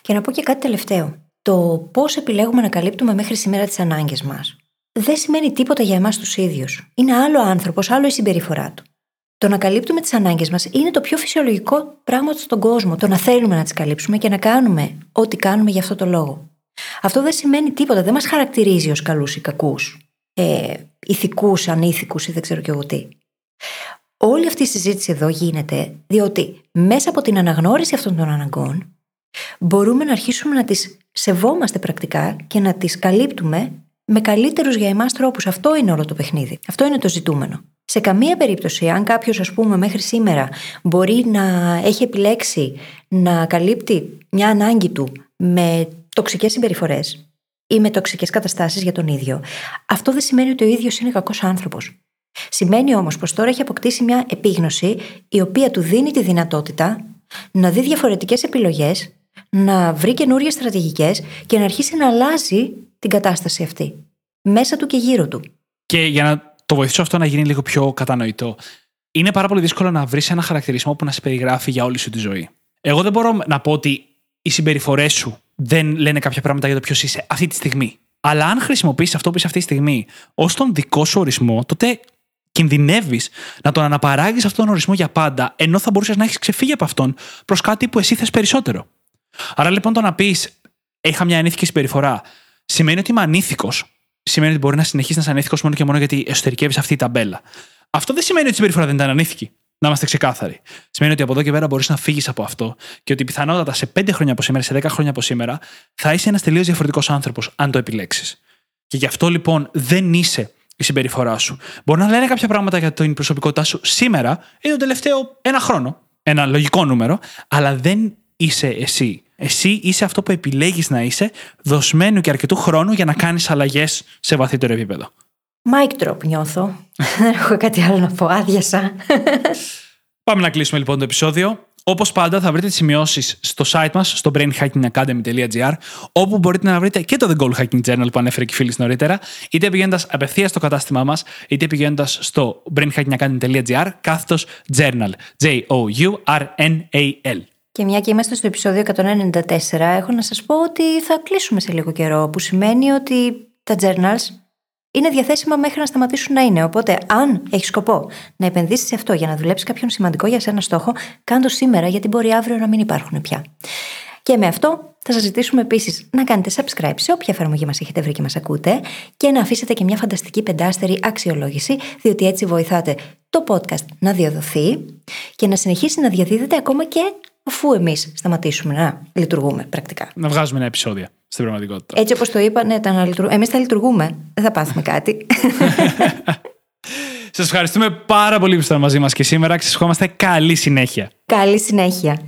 Και να πω και κάτι τελευταίο. Το πώς επιλέγουμε να καλύπτουμε μέχρι σήμερα τις ανάγκες μας δεν σημαίνει τίποτα για εμάς τους ίδιους. Είναι άλλο άνθρωπος, άλλο η συμπεριφορά του. Το να καλύπτουμε τις ανάγκες μας είναι το πιο φυσιολογικό πράγμα στον κόσμο. Το να θέλουμε να τις καλύψουμε και να κάνουμε ό,τι κάνουμε για αυτό το λόγο. Αυτό δεν σημαίνει τίποτα, δεν μας χαρακτηρίζει ως καλούς ή κακούς, ε, ηθικούς, ανήθικους ή δεν ξέρω και εγώ τι. Όλη αυτή η συζήτηση εδώ γίνεται διότι μέσα από την αναγνώριση αυτών των αναγκών μπορούμε να αρχίσουμε να τις σεβόμαστε πρακτικά και να τις καλύπτουμε με καλύτερους για εμάς τρόπους. Αυτό είναι όλο το παιχνίδι. Αυτό είναι το ζητούμενο. Σε καμία περίπτωση, αν κάποιος, ας πούμε, μέχρι σήμερα μπορεί να έχει επιλέξει να καλύπτει μια ανάγκη του με τοξικές συμπεριφορές ή με τοξικές καταστάσεις για τον ίδιο, αυτό δεν σημαίνει ότι ο ίδιος είναι κακός άνθρωπος. Σημαίνει όμως πως τώρα έχει αποκτήσει μια επίγνωση η οποία του δίνει τη δυνατότητα να δει διαφορετικές επιλογές, να βρει καινούριες στρατηγικές και να αρχίσει να αλλάζει την κατάσταση αυτή. Μέσα του και γύρω του. Και για να το βοηθήσω αυτό να γίνει λίγο πιο κατανοητό, είναι πάρα πολύ δύσκολο να βρεις ένα χαρακτηρισμό που να σε περιγράφει για όλη σου τη ζωή. Εγώ δεν μπορώ να πω ότι οι συμπεριφορές σου δεν λένε κάποια πράγματα για το ποιος είσαι αυτή τη στιγμή. Αλλά αν χρησιμοποιήσει αυτό που είσαι αυτή τη στιγμή ως τον δικό σου ορισμό, τότε κινδυνεύεις να τον αναπαράγεις αυτόν τον ορισμό για πάντα, ενώ θα μπορούσες να έχεις ξεφύγει από αυτόν προς κάτι που εσύ θες περισσότερο. Άρα λοιπόν το να πεις Είχα μια ανήθικη συμπεριφορά, σημαίνει ότι είμαι ανήθικος. Σημαίνει ότι μπορεί να συνεχίσεις να είσαι ανήθικος μόνο και μόνο γιατί εσωτερικεύεις αυτή η ταμπέλα. Αυτό δεν σημαίνει ότι η συμπεριφορά δεν ήταν ανήθικη. Να είμαστε ξεκάθαροι. Σημαίνει ότι από εδώ και πέρα μπορείς να φύγεις από αυτό και ότι πιθανότατα σε 5 χρόνια από σήμερα, σε 10 χρόνια από σήμερα, θα είσαι ένας τελείως διαφορετικός άνθρωπος, αν το επιλέξεις. Και γι' αυτό λοιπόν δεν είσαι η συμπεριφορά σου. Μπορεί να λένε κάποια πράγματα για την προσωπικότητά σου σήμερα ή τον τελευταίο ένα χρόνο. Ένα λογικό νούμερο, αλλά δεν είσαι εσύ. Εσύ είσαι αυτό που επιλέγεις να είσαι, δοσμένου και αρκετού χρόνου για να κάνεις αλλαγές σε βαθύτερο επίπεδο. Mic drop νιώθω. Δεν έχω κάτι άλλο να πω. Άδειασα. Πάμε να κλείσουμε λοιπόν το επεισόδιο. Όπως πάντα, θα βρείτε τις σημειώσεις στο site μας, στο brainhackingacademy.gr, όπου μπορείτε να βρείτε και το The Goal Hacking Journal που ανέφερε και η φίλη νωρίτερα, είτε πηγαίνοντας απευθείας στο κατάστημά μας, είτε πηγαίνοντας στο brainhackingacademy.gr, κάθετος journal. J-O-U-R-N-A-L. Και μια και είμαστε στο επεισόδιο 194, έχω να σας πω ότι θα κλείσουμε σε λίγο καιρό, που σημαίνει ότι τα journals είναι διαθέσιμα μέχρι να σταματήσουν να είναι. Οπότε, αν έχεις σκοπό να επενδύσεις σε αυτό για να δουλέψεις κάποιον σημαντικό για σένα στόχο, κάντο σήμερα, γιατί μπορεί αύριο να μην υπάρχουν πια. Και με αυτό θα σας ζητήσουμε επίσης να κάνετε subscribe σε όποια εφαρμογή μας έχετε βρει και μας ακούτε και να αφήσετε και μια φανταστική πεντάστερη αξιολόγηση, διότι έτσι βοηθάτε το podcast να διαδοθεί και να συνεχίσει να διαδίδεται ακόμα και αφού εμείς σταματήσουμε να λειτουργούμε πρακτικά. Να βγάζουμε ένα επεισόδιο στην πραγματικότητα. Έτσι όπως το είπα, ναι, τα λειτουργούμε. Εμείς θα λειτουργούμε. Δεν θα πάθουμε κάτι. Σας ευχαριστούμε πάρα πολύ που ήσασταν μαζί μας και σήμερα. Σας ευχόμαστε καλή συνέχεια. Καλή συνέχεια.